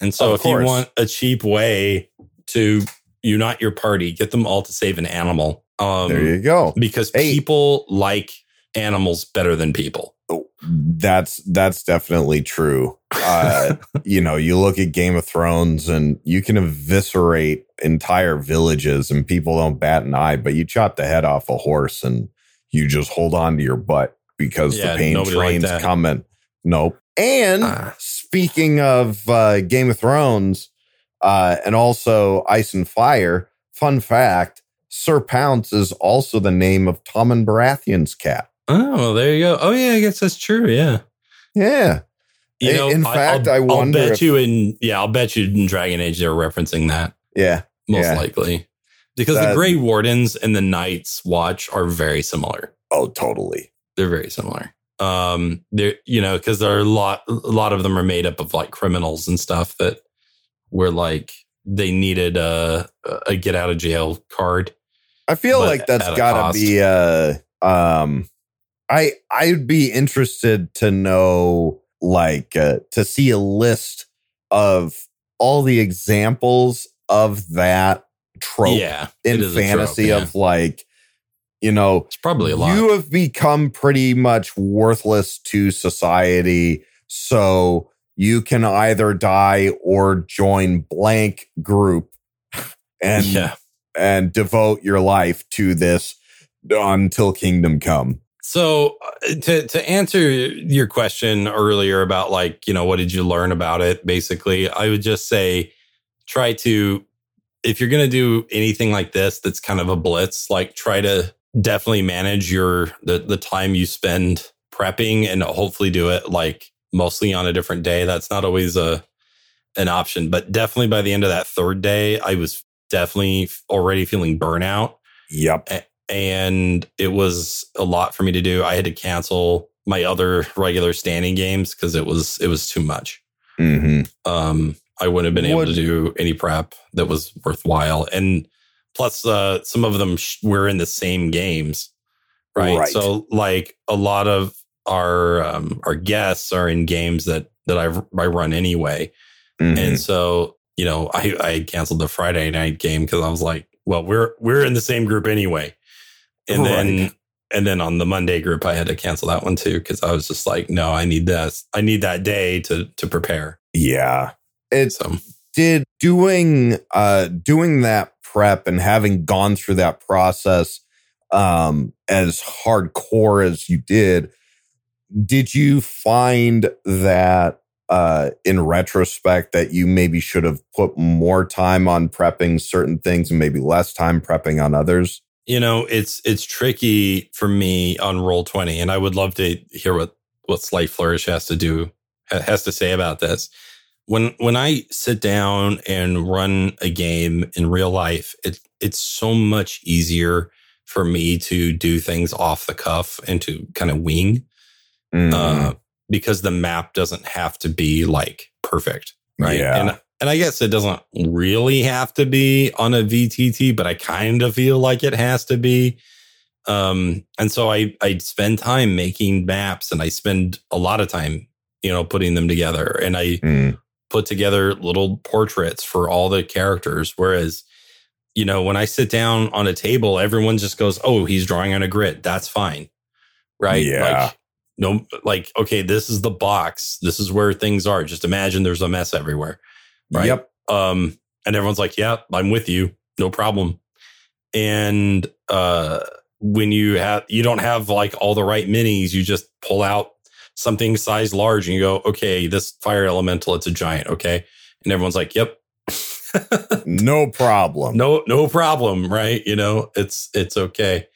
And so Of if you want a cheap way to unite your party, get them all to save an animal. Um there you go. because Hey. people like animals better than people. That's that's definitely true. Uh, you know, you look at Game of Thrones and you can eviscerate entire villages and people don't bat an eye, but you chop the head off a horse and you just hold on to your butt because Yeah, the pain train's coming. Nope. And Ah. speaking of uh, Game of Thrones uh, and also Ice and Fire, fun fact Sir Pounce is also the name of Tommen Baratheon's cat. Oh, well, there you go. Oh yeah, I guess that's true. Yeah. Yeah. You In- know, in I- fact, I'll, I wonder I'll bet if- you in yeah, I'll bet you in Dragon Age they're referencing that Yeah. most Yeah. likely because That- the Grey Wardens and the Night's Watch are very similar. Oh, totally. They're very similar. Um, they're you know because there are a lot a lot of them are made up of like criminals and stuff that were like they needed a a get out of jail card. I feel like that's got to be uh um I I'd be interested to know like uh, to see a list of all the examples of that trope yeah, in a trope, fantasy yeah. of like you know it's probably a lot. you have become pretty much worthless to society so you can either die or join blank group and yeah. and devote your life to this until kingdom come. So uh, to to answer your question earlier about like, you know, what did you learn about it? Basically, I would just say try to if you're going to do anything like this that's kind of a blitz, like try to definitely manage your the the time you spend prepping and hopefully do it like mostly on a different day. That's not always a an option, but definitely by the end of that third day, I was definitely already feeling burnout Yep. and it was a lot for me to do. I had to cancel my other regular standing games because it was it was too much. hmm Um, I wouldn't have been able What- to do any prep that was worthwhile, and plus, uh, some of them sh- were in the same games, right? Right. So, like a lot of our um, our guests are in games that that I've, I run anyway, Mm-hmm. and so, you know, I, I canceled the Friday night game because I was like, well, we're we're in the same group anyway. And then and then on the Monday group, I had to cancel that one too because I was just like, no, I need this. I need that day to to prepare. yeah. It's So did doing uh doing that prep and having gone through that process um as hardcore as you did did you find that uh in retrospect that you maybe should have put more time on prepping certain things and maybe less time prepping on others you know, it's it's tricky for me on roll twenty, and I would love to hear what what Sly Flourish has to do has to say about this. When when I sit down and run a game in real life, it it's so much easier for me to do things off the cuff and to kind of wing Mhm. uh, because the map doesn't have to be like perfect, right? Yeah. And and I guess it doesn't really have to be on a VTT, but I kind of feel like it has to be. Um, and so I I spend time making maps, and I spend a lot of time, you know, putting them together, and I Mm. Put together little portraits for all the characters. Whereas, you know, when I sit down on a table, everyone just goes, "Oh, he's drawing on a grid. That's fine." Right? Yeah. Like, no, like, okay, this is the box. This is where things are. Just imagine there's a mess everywhere. Right. Yep. Um, and everyone's like, yeah, I'm with you. No problem. And, uh, when you have, you don't have like all the right minis, you just pull out something size large and you go, okay, this fire elemental, it's a giant. Okay. And everyone's like, yep. No problem. no, no problem. Right. You know, it's, it's okay.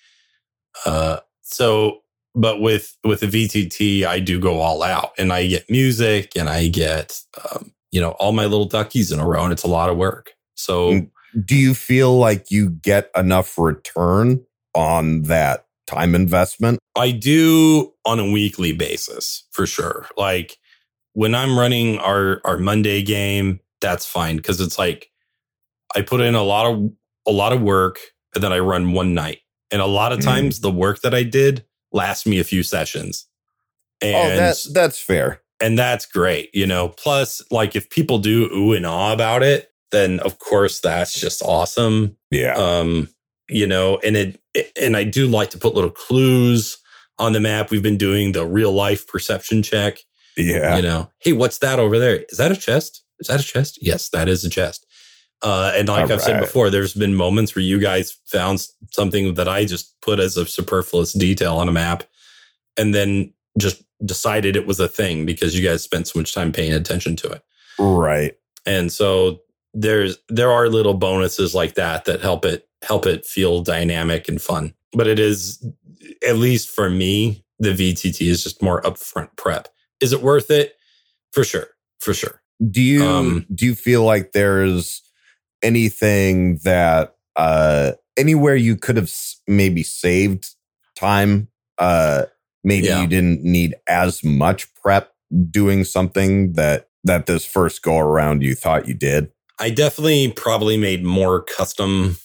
Uh, so, but with, with the VTT, I do go all out and I get music and I get, um, you know, all my little duckies in a row and it's a lot of work. So Mm. Do you feel like you get enough return on that time investment? I do on a weekly basis for sure. Like when I'm running our our Monday game, that's fine because it's like I put in a lot of a lot of work and then I run one night. And a lot of Mm. times the work that I did lasts me a few sessions. And oh, that's that's fair. and that's great, you know. Plus, like if people do ooh and ah about it, then of course that's just awesome Yeah. um you know and it and i do like to put little clues on the map. We've been doing the real life perception check. Yeah. You know, hey, what's that over there? Is that a chest? Is that a chest? Yes, that is a chest. Uh, and like All I've said before, there's been moments where you guys found something that I just put as a superfluous detail on a map and then just decided it was a thing because you guys spent so much time paying attention to it. Right. And so there's there are little bonuses like that that help it help it feel dynamic and fun. But it is at least for me, the VTT is just more upfront prep. Is it worth it? For sure. For sure. Do you Um, do you feel like there's anything that uh anywhere you could have maybe saved time uh maybe Yeah. you didn't need as much prep doing something that that this first go around you thought you did I definitely probably made more custom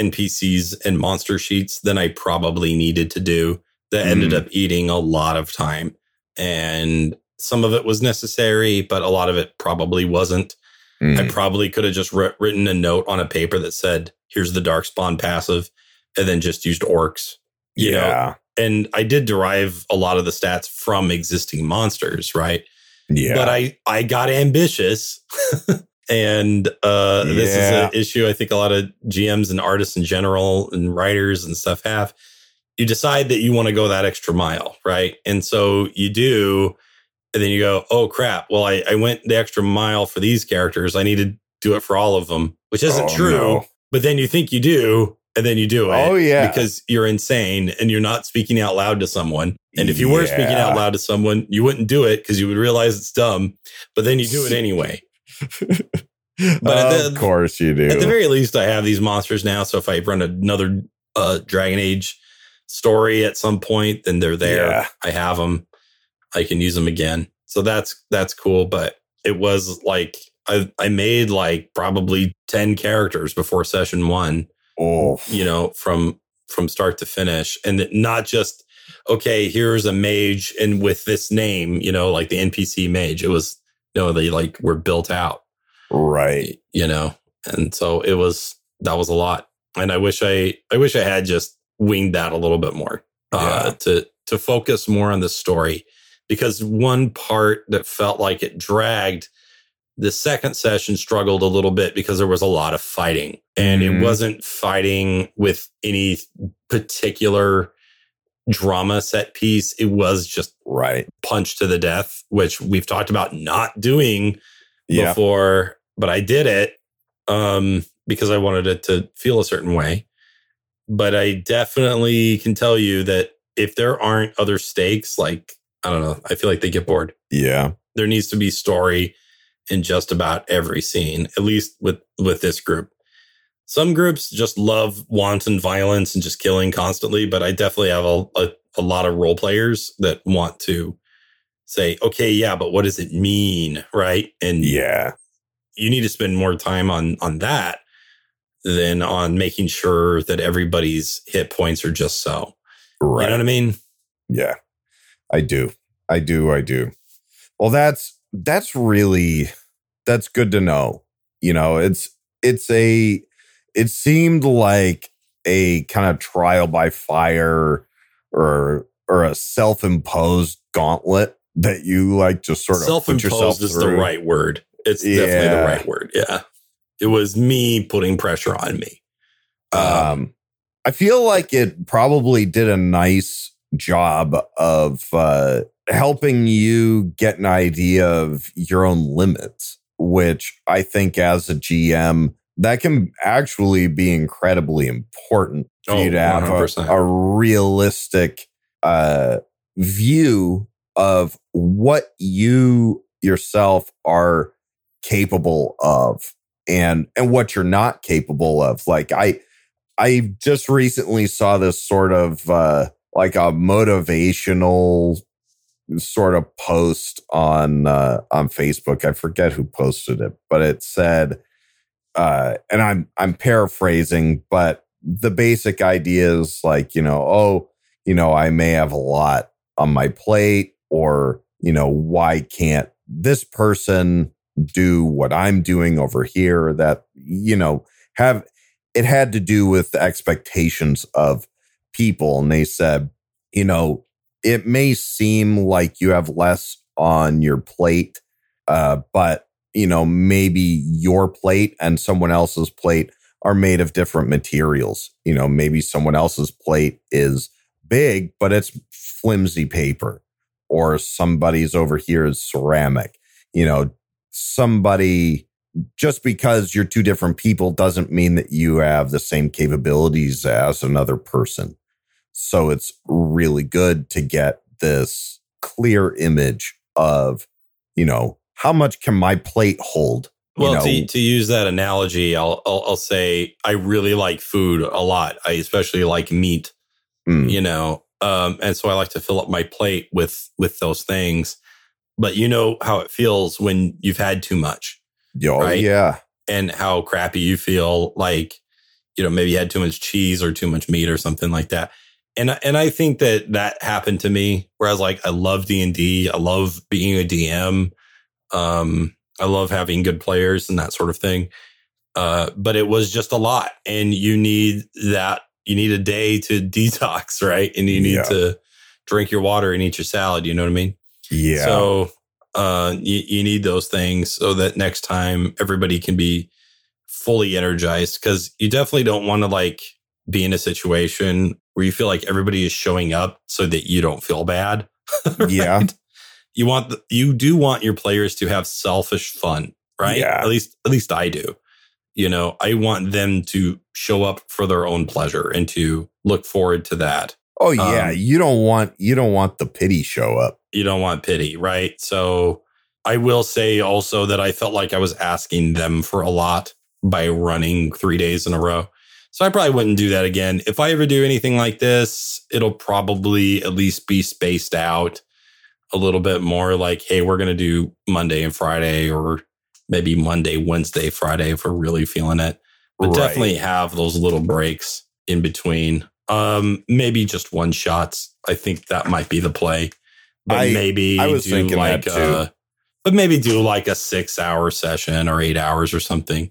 NPCs and monster sheets than I probably needed to do. That ended Mm. up eating a lot of time. And some of it was necessary, but a lot of it probably wasn't. I Mm, probably could have just writ- written a note on a paper that said, here's the darkspawn passive, and then just used orcs. You know, yeah and I did derive a lot of the stats from existing monsters, right? yeah but I I got ambitious. and uh this is an issue I think a lot of GMs and artists in general and writers and stuff have. You decide that you want to go that extra mile, right? And so you do, and then you go, oh crap. Well, I, I went the extra mile for these characters. I need to do it for all of them, which isn't Oh, true. no. But then you think you do, and then you do it oh yeah because you're insane and you're not speaking out loud to someone. And if you were speaking out loud to someone, you wouldn't do it because you would realize it's dumb, but then you do it anyway. But of the- course you do At the very least, I have these monsters now. So if I run another uh, Dragon Age story at some point, then they're there. Yeah. I have them. I can use them again. So that's that's cool. But it was like I I made like probably ten characters before session one oh you know, from from start to finish, and not just okay, here's a mage and with this name, you know, like the NPC mage. It was no, they like were built out, right. You know, and so it was that was a lot, and I wish I I wish I had just winged that a little bit more uh, Yeah. to to focus more on the story. Because one part that felt like it dragged the second session struggled a little bit because there was a lot of fighting. And Mhm. it wasn't fighting with any particular drama set piece it was just right. punch to the death which we've talked about not doing yeah. before but i did it um because i wanted it to feel a certain way. But i definitely can tell you that if there aren't other stakes like i don't know i feel like they get bored. Yeah. There needs to be story in just about every scene at least with with this group some groups just love wanton violence and just killing constantly but i definitely have a, a, a lot of role players that want to say okay yeah but what does it mean right and yeah you need to spend more time on on that than on making sure that everybody's hit points are just so right you know what i mean Yeah, I do. I do. I do. Well, that's that's really that's good to know. You know, it's it's a it seemed like a kind of trial by fire or or a self-imposed gauntlet that you like just sort of put yourself self-imposed is the right word. It's definitely the right word yeah. It was me putting pressure on me. Uh, Um, I feel like it probably did a nice job of uh, helping you get an idea of your own limits, which I think as a GM, that can actually be incredibly important for Oh, you to have a, a realistic uh, view of what you yourself are capable of and and what you're not capable of. Like i i just recently saw this sort of uh like a motivational sort of post on uh on facebook. I forget who posted it but it said uh and i'm i'm paraphrasing but the basic idea is like you know oh you know i may have a lot on my plate or you know why can't this person do what i'm doing over here that you know have it had to do with the expectations of people. And they said you know it may seem like you have less on your plate, uh, but you know, maybe your plate and someone else's plate are made of different materials. You know, maybe someone else's plate is big, but it's flimsy paper, or somebody's over here is ceramic. You know, somebody just because you're two different people doesn't mean that you have the same capabilities as another person. So it's really good to get this clear image of, you know, how much can my plate hold? You Well, know, to, to use that analogy, I'll, I'll I'll say I really like food a lot. I especially like meat. mm, you know um and so i like to fill up my plate with with those things but you know how it feels when you've had too much oh, right? yeah. and how crappy you feel like you know maybe you had too much cheese or too much meat or something like that and I- and i think that that happened to me where i was like i love d&d i love being a dm um i love having good players and that sort of thing uh but it was just a lot and you need that you need a day to detox right and you need Yeah. to drink your water and eat your salad you know what i mean Yeah. so uh, you, you need those things so that next time everybody can be fully energized because you definitely don't want to like be in a situation where you feel like everybody is showing up so that you don't feel bad. Yeah. You want the, you do want your players to have selfish fun, right? Yeah. At least at least I do. You know, I want them to show up for their own pleasure and to look forward to that. oh yeah. um, you don't want you don't want the pity show up. you don't want pity, right? So I will say also that I felt like I was asking them for a lot by running three days in a row. So I probably wouldn't do that again. If I ever do anything like this, it'll probably at least be spaced out a little bit more like, hey, we're going to do Monday and Friday, or maybe Monday, Wednesday, Friday if we're really feeling it. But Right. definitely have those little breaks in between. Um, maybe just one shots. I think that might be the play. But I- maybe I was do thinking like that too. uh but maybe do like a six hour session or eight hours or something.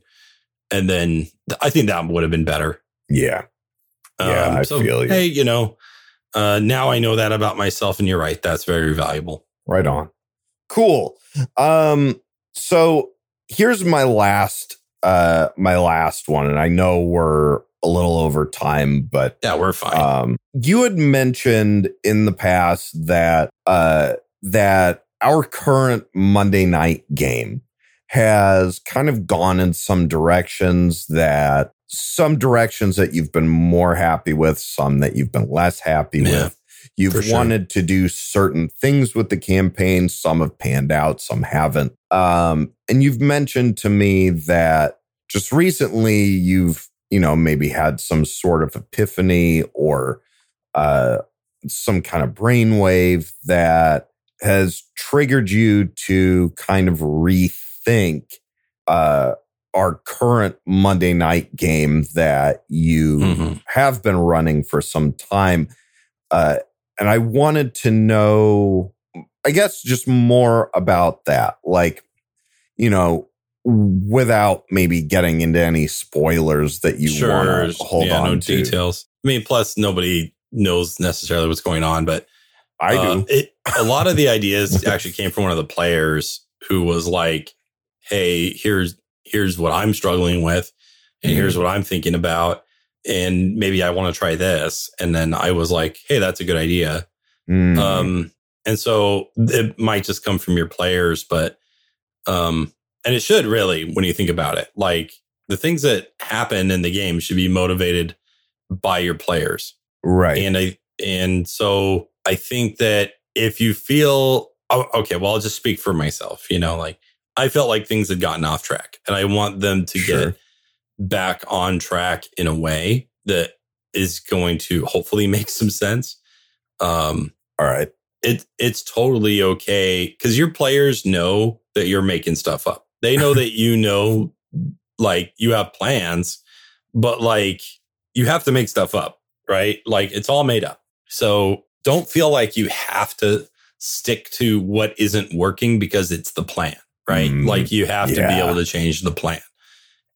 And then th- I think that would have been better. Yeah. Yeah, I feel you. Hey, you know, uh, now I know that about myself, and you're right. That's very valuable. Right on. Cool. Um, so here's my last uh my last one, and I know we're a little over time, but Yeah, we're fine. um you had mentioned in the past that uh that our current Monday night game has kind of gone in some directions that some directions that you've been more happy with, some that you've been less happy Yeah, with. You've sure. wanted to do certain things with the campaign. Some have panned out, some haven't. Um, and you've mentioned to me that just recently you've, you know, maybe had some sort of epiphany or uh, some kind of brainwave that has triggered you to kind of rethink uh, our current Monday night game that you Mhm. have been running for some time. Uh, and I wanted to know, I guess, just more about that. Like, you know, without maybe getting into any spoilers that you want to hold yeah, on no to. details. I mean, plus nobody knows necessarily what's going on, but I uh, do. It, a lot of the ideas actually came from one of the players who was like, "Hey, here's here's what I'm struggling with, and Mhm. here's what I'm thinking about, and maybe I want to try this." And then I was like, "Hey, that's a good idea." Mhm. Um, and so it might just come from your players, but um, and it should really when you think about it, like the things that happen in the game should be motivated by your players. right. And I and so I think that if you feel oh, okay, well, I'll just speak for myself. You know, like I felt like things had gotten off track, and I want them to Sure. get back on track in a way that is going to hopefully make some sense. Um, All right. it it's totally okay because your players know that you're making stuff up. They know that you know, like you have plans, but like you have to make stuff up, right? Like it's all made up. So don't feel like you have to stick to what isn't working because it's the plan, right? Mm, like you have to be able to change the plan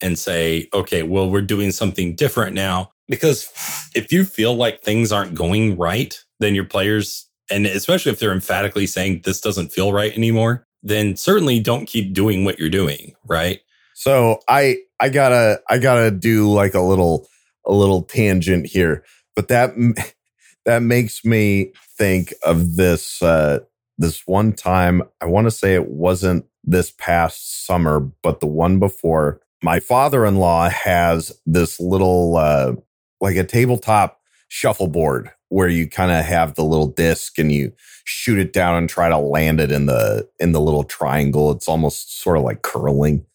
and say, okay, well, we're doing something different now. Because if you feel like things aren't going right, then your players and especially if they're emphatically saying this doesn't feel right anymore, then certainly don't keep doing what you're doing, right? So I I gotta I gotta do like a little a little tangent here, but that that makes me think of this uh this one time. I want to say it wasn't this past summer, but the one before. My father-in-law has this little uh like a tabletop shuffleboard where you kind of have the little disc and you shoot it down and try to land it in the in the little triangle. It's almost sort of like curling.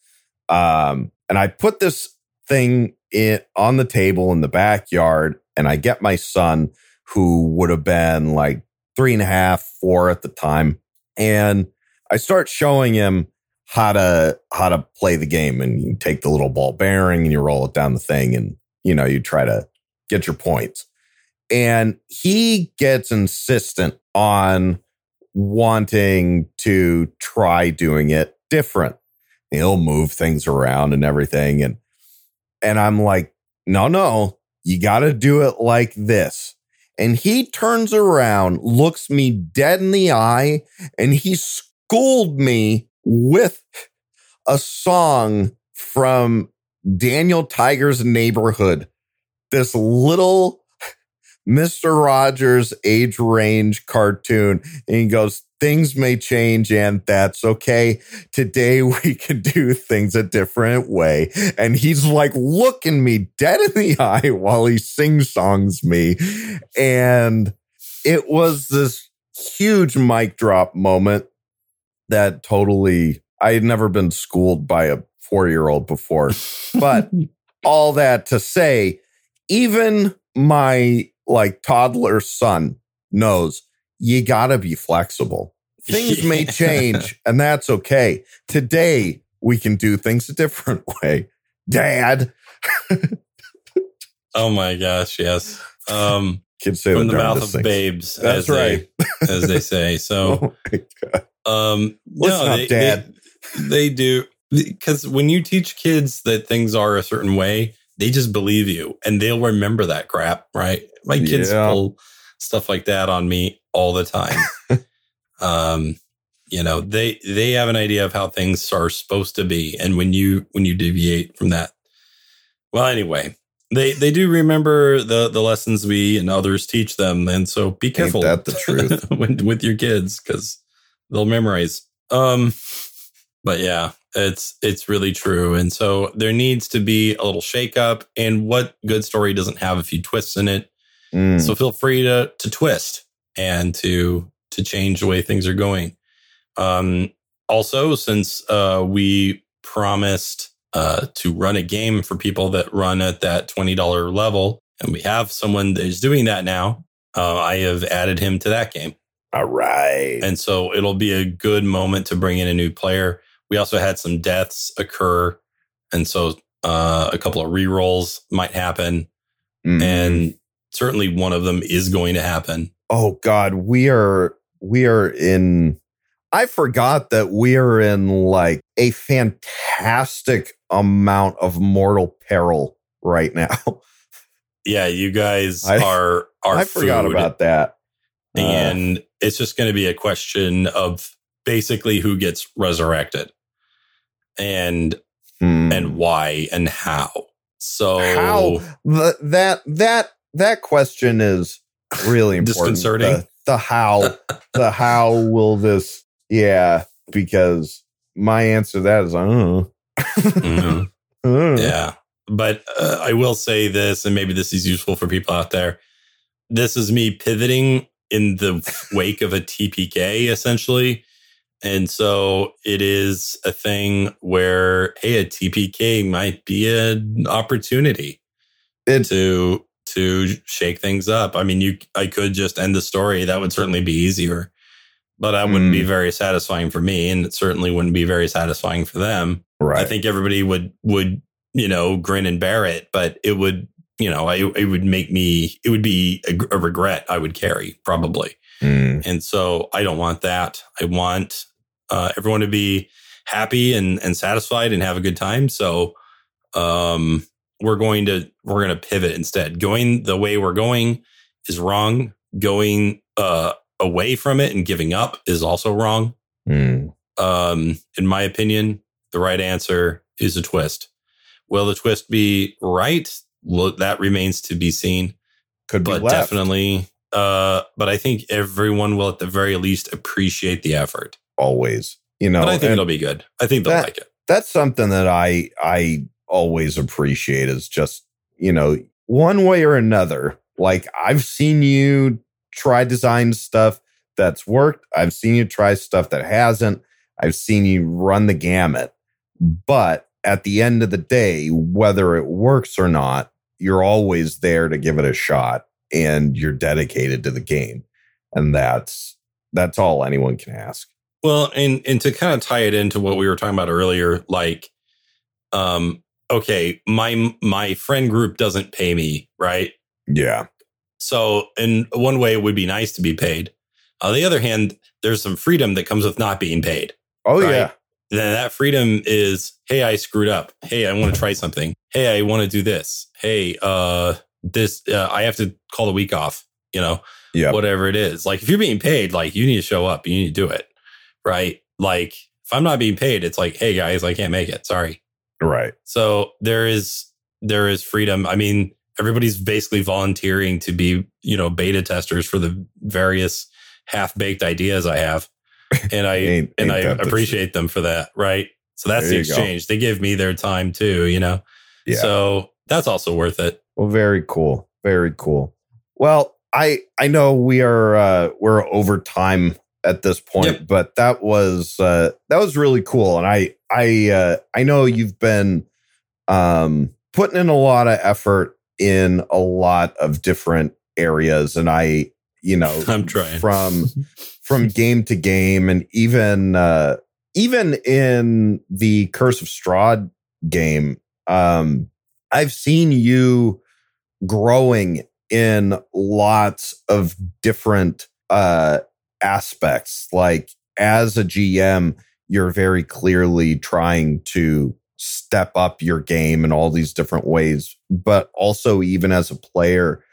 Um, and I put this thing in on the table in the backyard, and I get my son, who would have been like three and a half, four at the time, and I start showing him how to how to play the game. And you take the little ball bearing and you roll it down the thing, and you know you try to get your points. And he gets insistent on wanting to try doing it different. He'll move things around and everything. And, and I'm like, no, no, you got to do it like this. And he turns around, looks me dead in the eye, and he schooled me with a song from Daniel Tiger's neighborhood. This little Mr. Rogers age range cartoon. And he goes, Things may change, and that's okay. Today we can do things a different way. And he's like looking me dead in the eye while he sing songs me. And it was this huge mic drop moment that totally, I had never been schooled by a four year old before. But all that to say, even my like toddler son knows you got to be flexible. Things may change and that's okay. Today we can do things a different way. Dad. oh my gosh, yes. Um Kids say from the mouth of things. babes. That's right. They, as they say. So oh um no, up, they, Dad. They, they do because when you teach kids that things are a certain way, they just believe you and they'll remember that crap, right? My kids yeah. pull stuff like that on me all the time. um, you know, they they have an idea of how things are supposed to be, and when you when you deviate from that, well, anyway, they they do remember the the lessons we and others teach them, and so be careful. Ain't that the truth with, with your kids because they'll memorize. Um, but yeah, it's it's really true, and so there needs to be a little shakeup. And what good story doesn't have a few twists in it? Mm. So feel free to to twist and to to change the way things are going. Um, also, since uh, we promised uh, to run a game for people that run at that twenty dollar level, and we have someone that is doing that now, uh, I have added him to that game. All right, and so it'll be a good moment to bring in a new player. We also had some deaths occur, and so uh, a couple of re rolls might happen, mm. and certainly one of them is going to happen. Oh God, we are we are in. I forgot that we are in like a fantastic amount of mortal peril right now. Yeah, you guys I, are are. I forgot about that, uh, and uh, it's just going to be a question of basically who gets resurrected, and hmm. and why and how. So how the, that that that question is really important. Disconcerting. The, the how, the how will this? Yeah, because my answer to that is, I don't know. mm-hmm. Yeah, but uh, I will say this, and maybe this is useful for people out there. This is me pivoting in the wake of a TPK, essentially. And so it is a thing where, hey, a TPK might be an opportunity it, to to shake things up. I mean, you, I could just end the story. That would certainly be easier, but that wouldn't mm. be very satisfying for me. And it certainly wouldn't be very satisfying for them. Right. I think everybody would, would, you know, grin and bear it, but it would, you know, I, it would make me, it would be a, a regret I would carry probably. Mm. And so I don't want that. I want uh, everyone to be happy and, and satisfied and have a good time. So, um, we're going to we're going to pivot instead. Going the way we're going is wrong. Going uh, away from it and giving up is also wrong. Mm. Um, in my opinion, the right answer is a twist. Will the twist be right? Well, that remains to be seen. Could be But left. definitely, uh, but I think everyone will at the very least appreciate the effort. Always. You know, but I think and it'll be good. I think they'll that- like it. that's something that I I always appreciate is just, you know, one way or another. Like I've seen you try design stuff that's worked. I've seen you try stuff that hasn't. I've seen you run the gamut. But at the end of the day, whether it works or not, you're always there to give it a shot and you're dedicated to the game. And that's that's all anyone can ask. Well, and and to kind of tie it into what we were talking about earlier, like, um, okay, my my friend group doesn't pay me, right? Yeah. So, in one way, it would be nice to be paid. On the other hand, there's some freedom that comes with not being paid. Oh Right. yeah. Then that freedom is, hey, I screwed up. Hey, I want to try something. Hey, I want to do this. Hey, uh, this uh, I have to call the week off. You know, Yeah. whatever it is. Like if you're being paid, like you need to show up. You need to do it, right? Like if I'm not being paid, it's like, hey guys, I can't make it. Sorry. Right. So there is there is freedom. I mean, everybody's basically volunteering to be, you know, beta testers for the various half baked ideas I have, and I Ain't- and ain't I appreciate them for that. Right. So that's There the go. exchange. They give me their time too. You know. Yeah. So that's also worth it. Well, very cool. Very cool. Well, I I know we are uh we're over time at this point, Yep. but that was uh that was really cool. And I I uh I know you've been um putting in a lot of effort in a lot of different areas and I you know I'm trying. from from game to game and even uh even in the curse of strahd game um i've seen you growing in lots of different uh aspects like as a gm you're very clearly trying to step up your game in all these different ways but also even as a player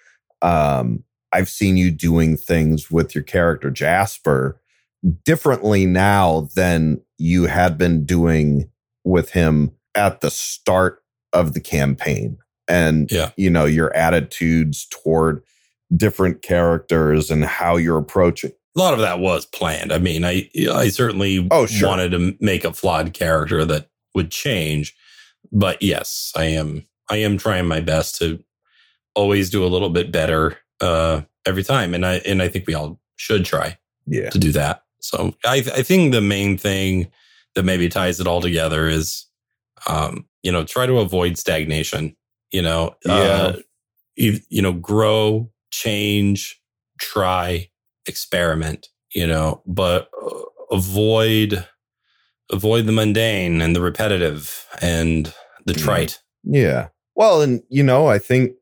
um I've seen you doing things with your character Jasper differently now than you had been doing with him at the start of the campaign. And, Yeah. you know, your attitudes toward different characters and how you're approaching. A lot of that was planned. I mean, I I certainly Oh, sure. wanted to make a flawed character that would change, but yes, I am I am trying my best to always do a little bit better uh, every time, and I and I think we all should try Yeah. to do that. So I I think the main thing that maybe ties it all together is, um, you know, try to avoid stagnation. You know, uh, you, you know, grow, change, try, experiment. You know, but uh, avoid avoid the mundane and the repetitive and the trite. Yeah. Well, and you know, I think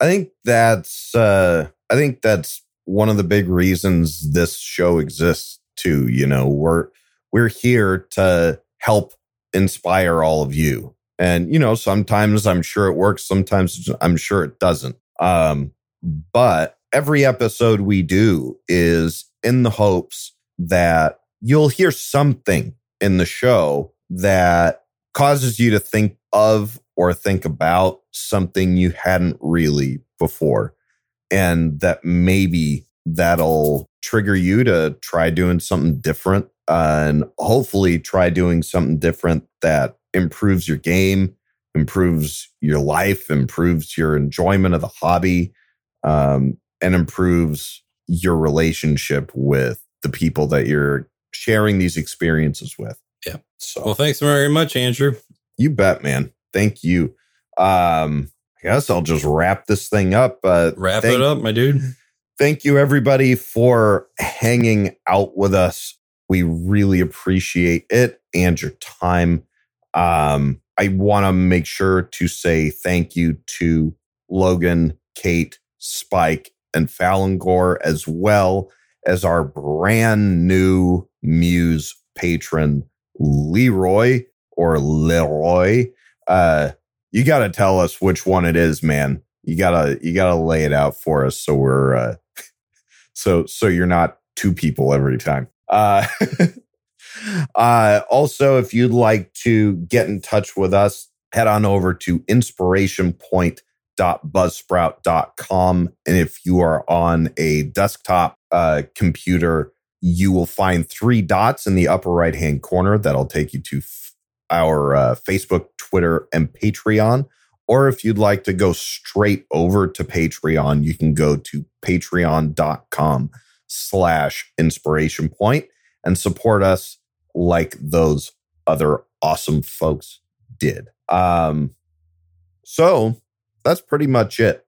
I think that's uh I think that's one of the big reasons this show exists too, you know. We're we're here to help inspire all of you. And you know, sometimes I'm sure it works, sometimes I'm sure it doesn't. Um but every episode we do is in the hopes that you'll hear something in the show that causes you to think of or think about something you hadn't really before. And that maybe that'll trigger you to try doing something different and hopefully try doing something different that improves your game, improves your life, improves your enjoyment of the hobby, um, and improves your relationship with the people that you're sharing these experiences with. Yeah. So Well, thanks very much, Andrew. you bet, man. Thank you. Um, I guess I'll just wrap this thing up. Uh, Wrap thank, it up, my dude. Thank you, everybody, for hanging out with us. We really appreciate it and your time. Um, I want to make sure to say thank you to Logan, Kate, Spike, and Falangor, as well as our brand new Muse patron, Leroy or Leroy. Uh, you got to tell us which one it is, man. You gotta you gotta lay it out for us so we're uh, so so you're not two people every time. Uh, uh, also, if you'd like to get in touch with us, head on over to inspirationpoint.buzzsprout.com. And if you are on a desktop uh, computer, you will find three dots in the upper right hand corner that'll take you to f- our uh, Facebook, Twitter, and Patreon. Or if you'd like to go straight over to Patreon, you can go to patreon.com slash inspiration point and support us like those other awesome folks did. Um, so that's pretty much it.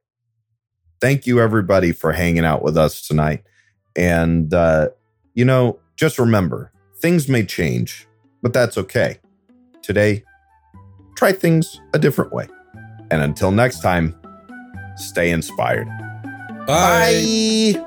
Thank you, everybody, for hanging out with us tonight. And, uh, you know, just remember things may change, but that's okay. Today, try things a different way. And until next time, stay inspired. Bye. Bye.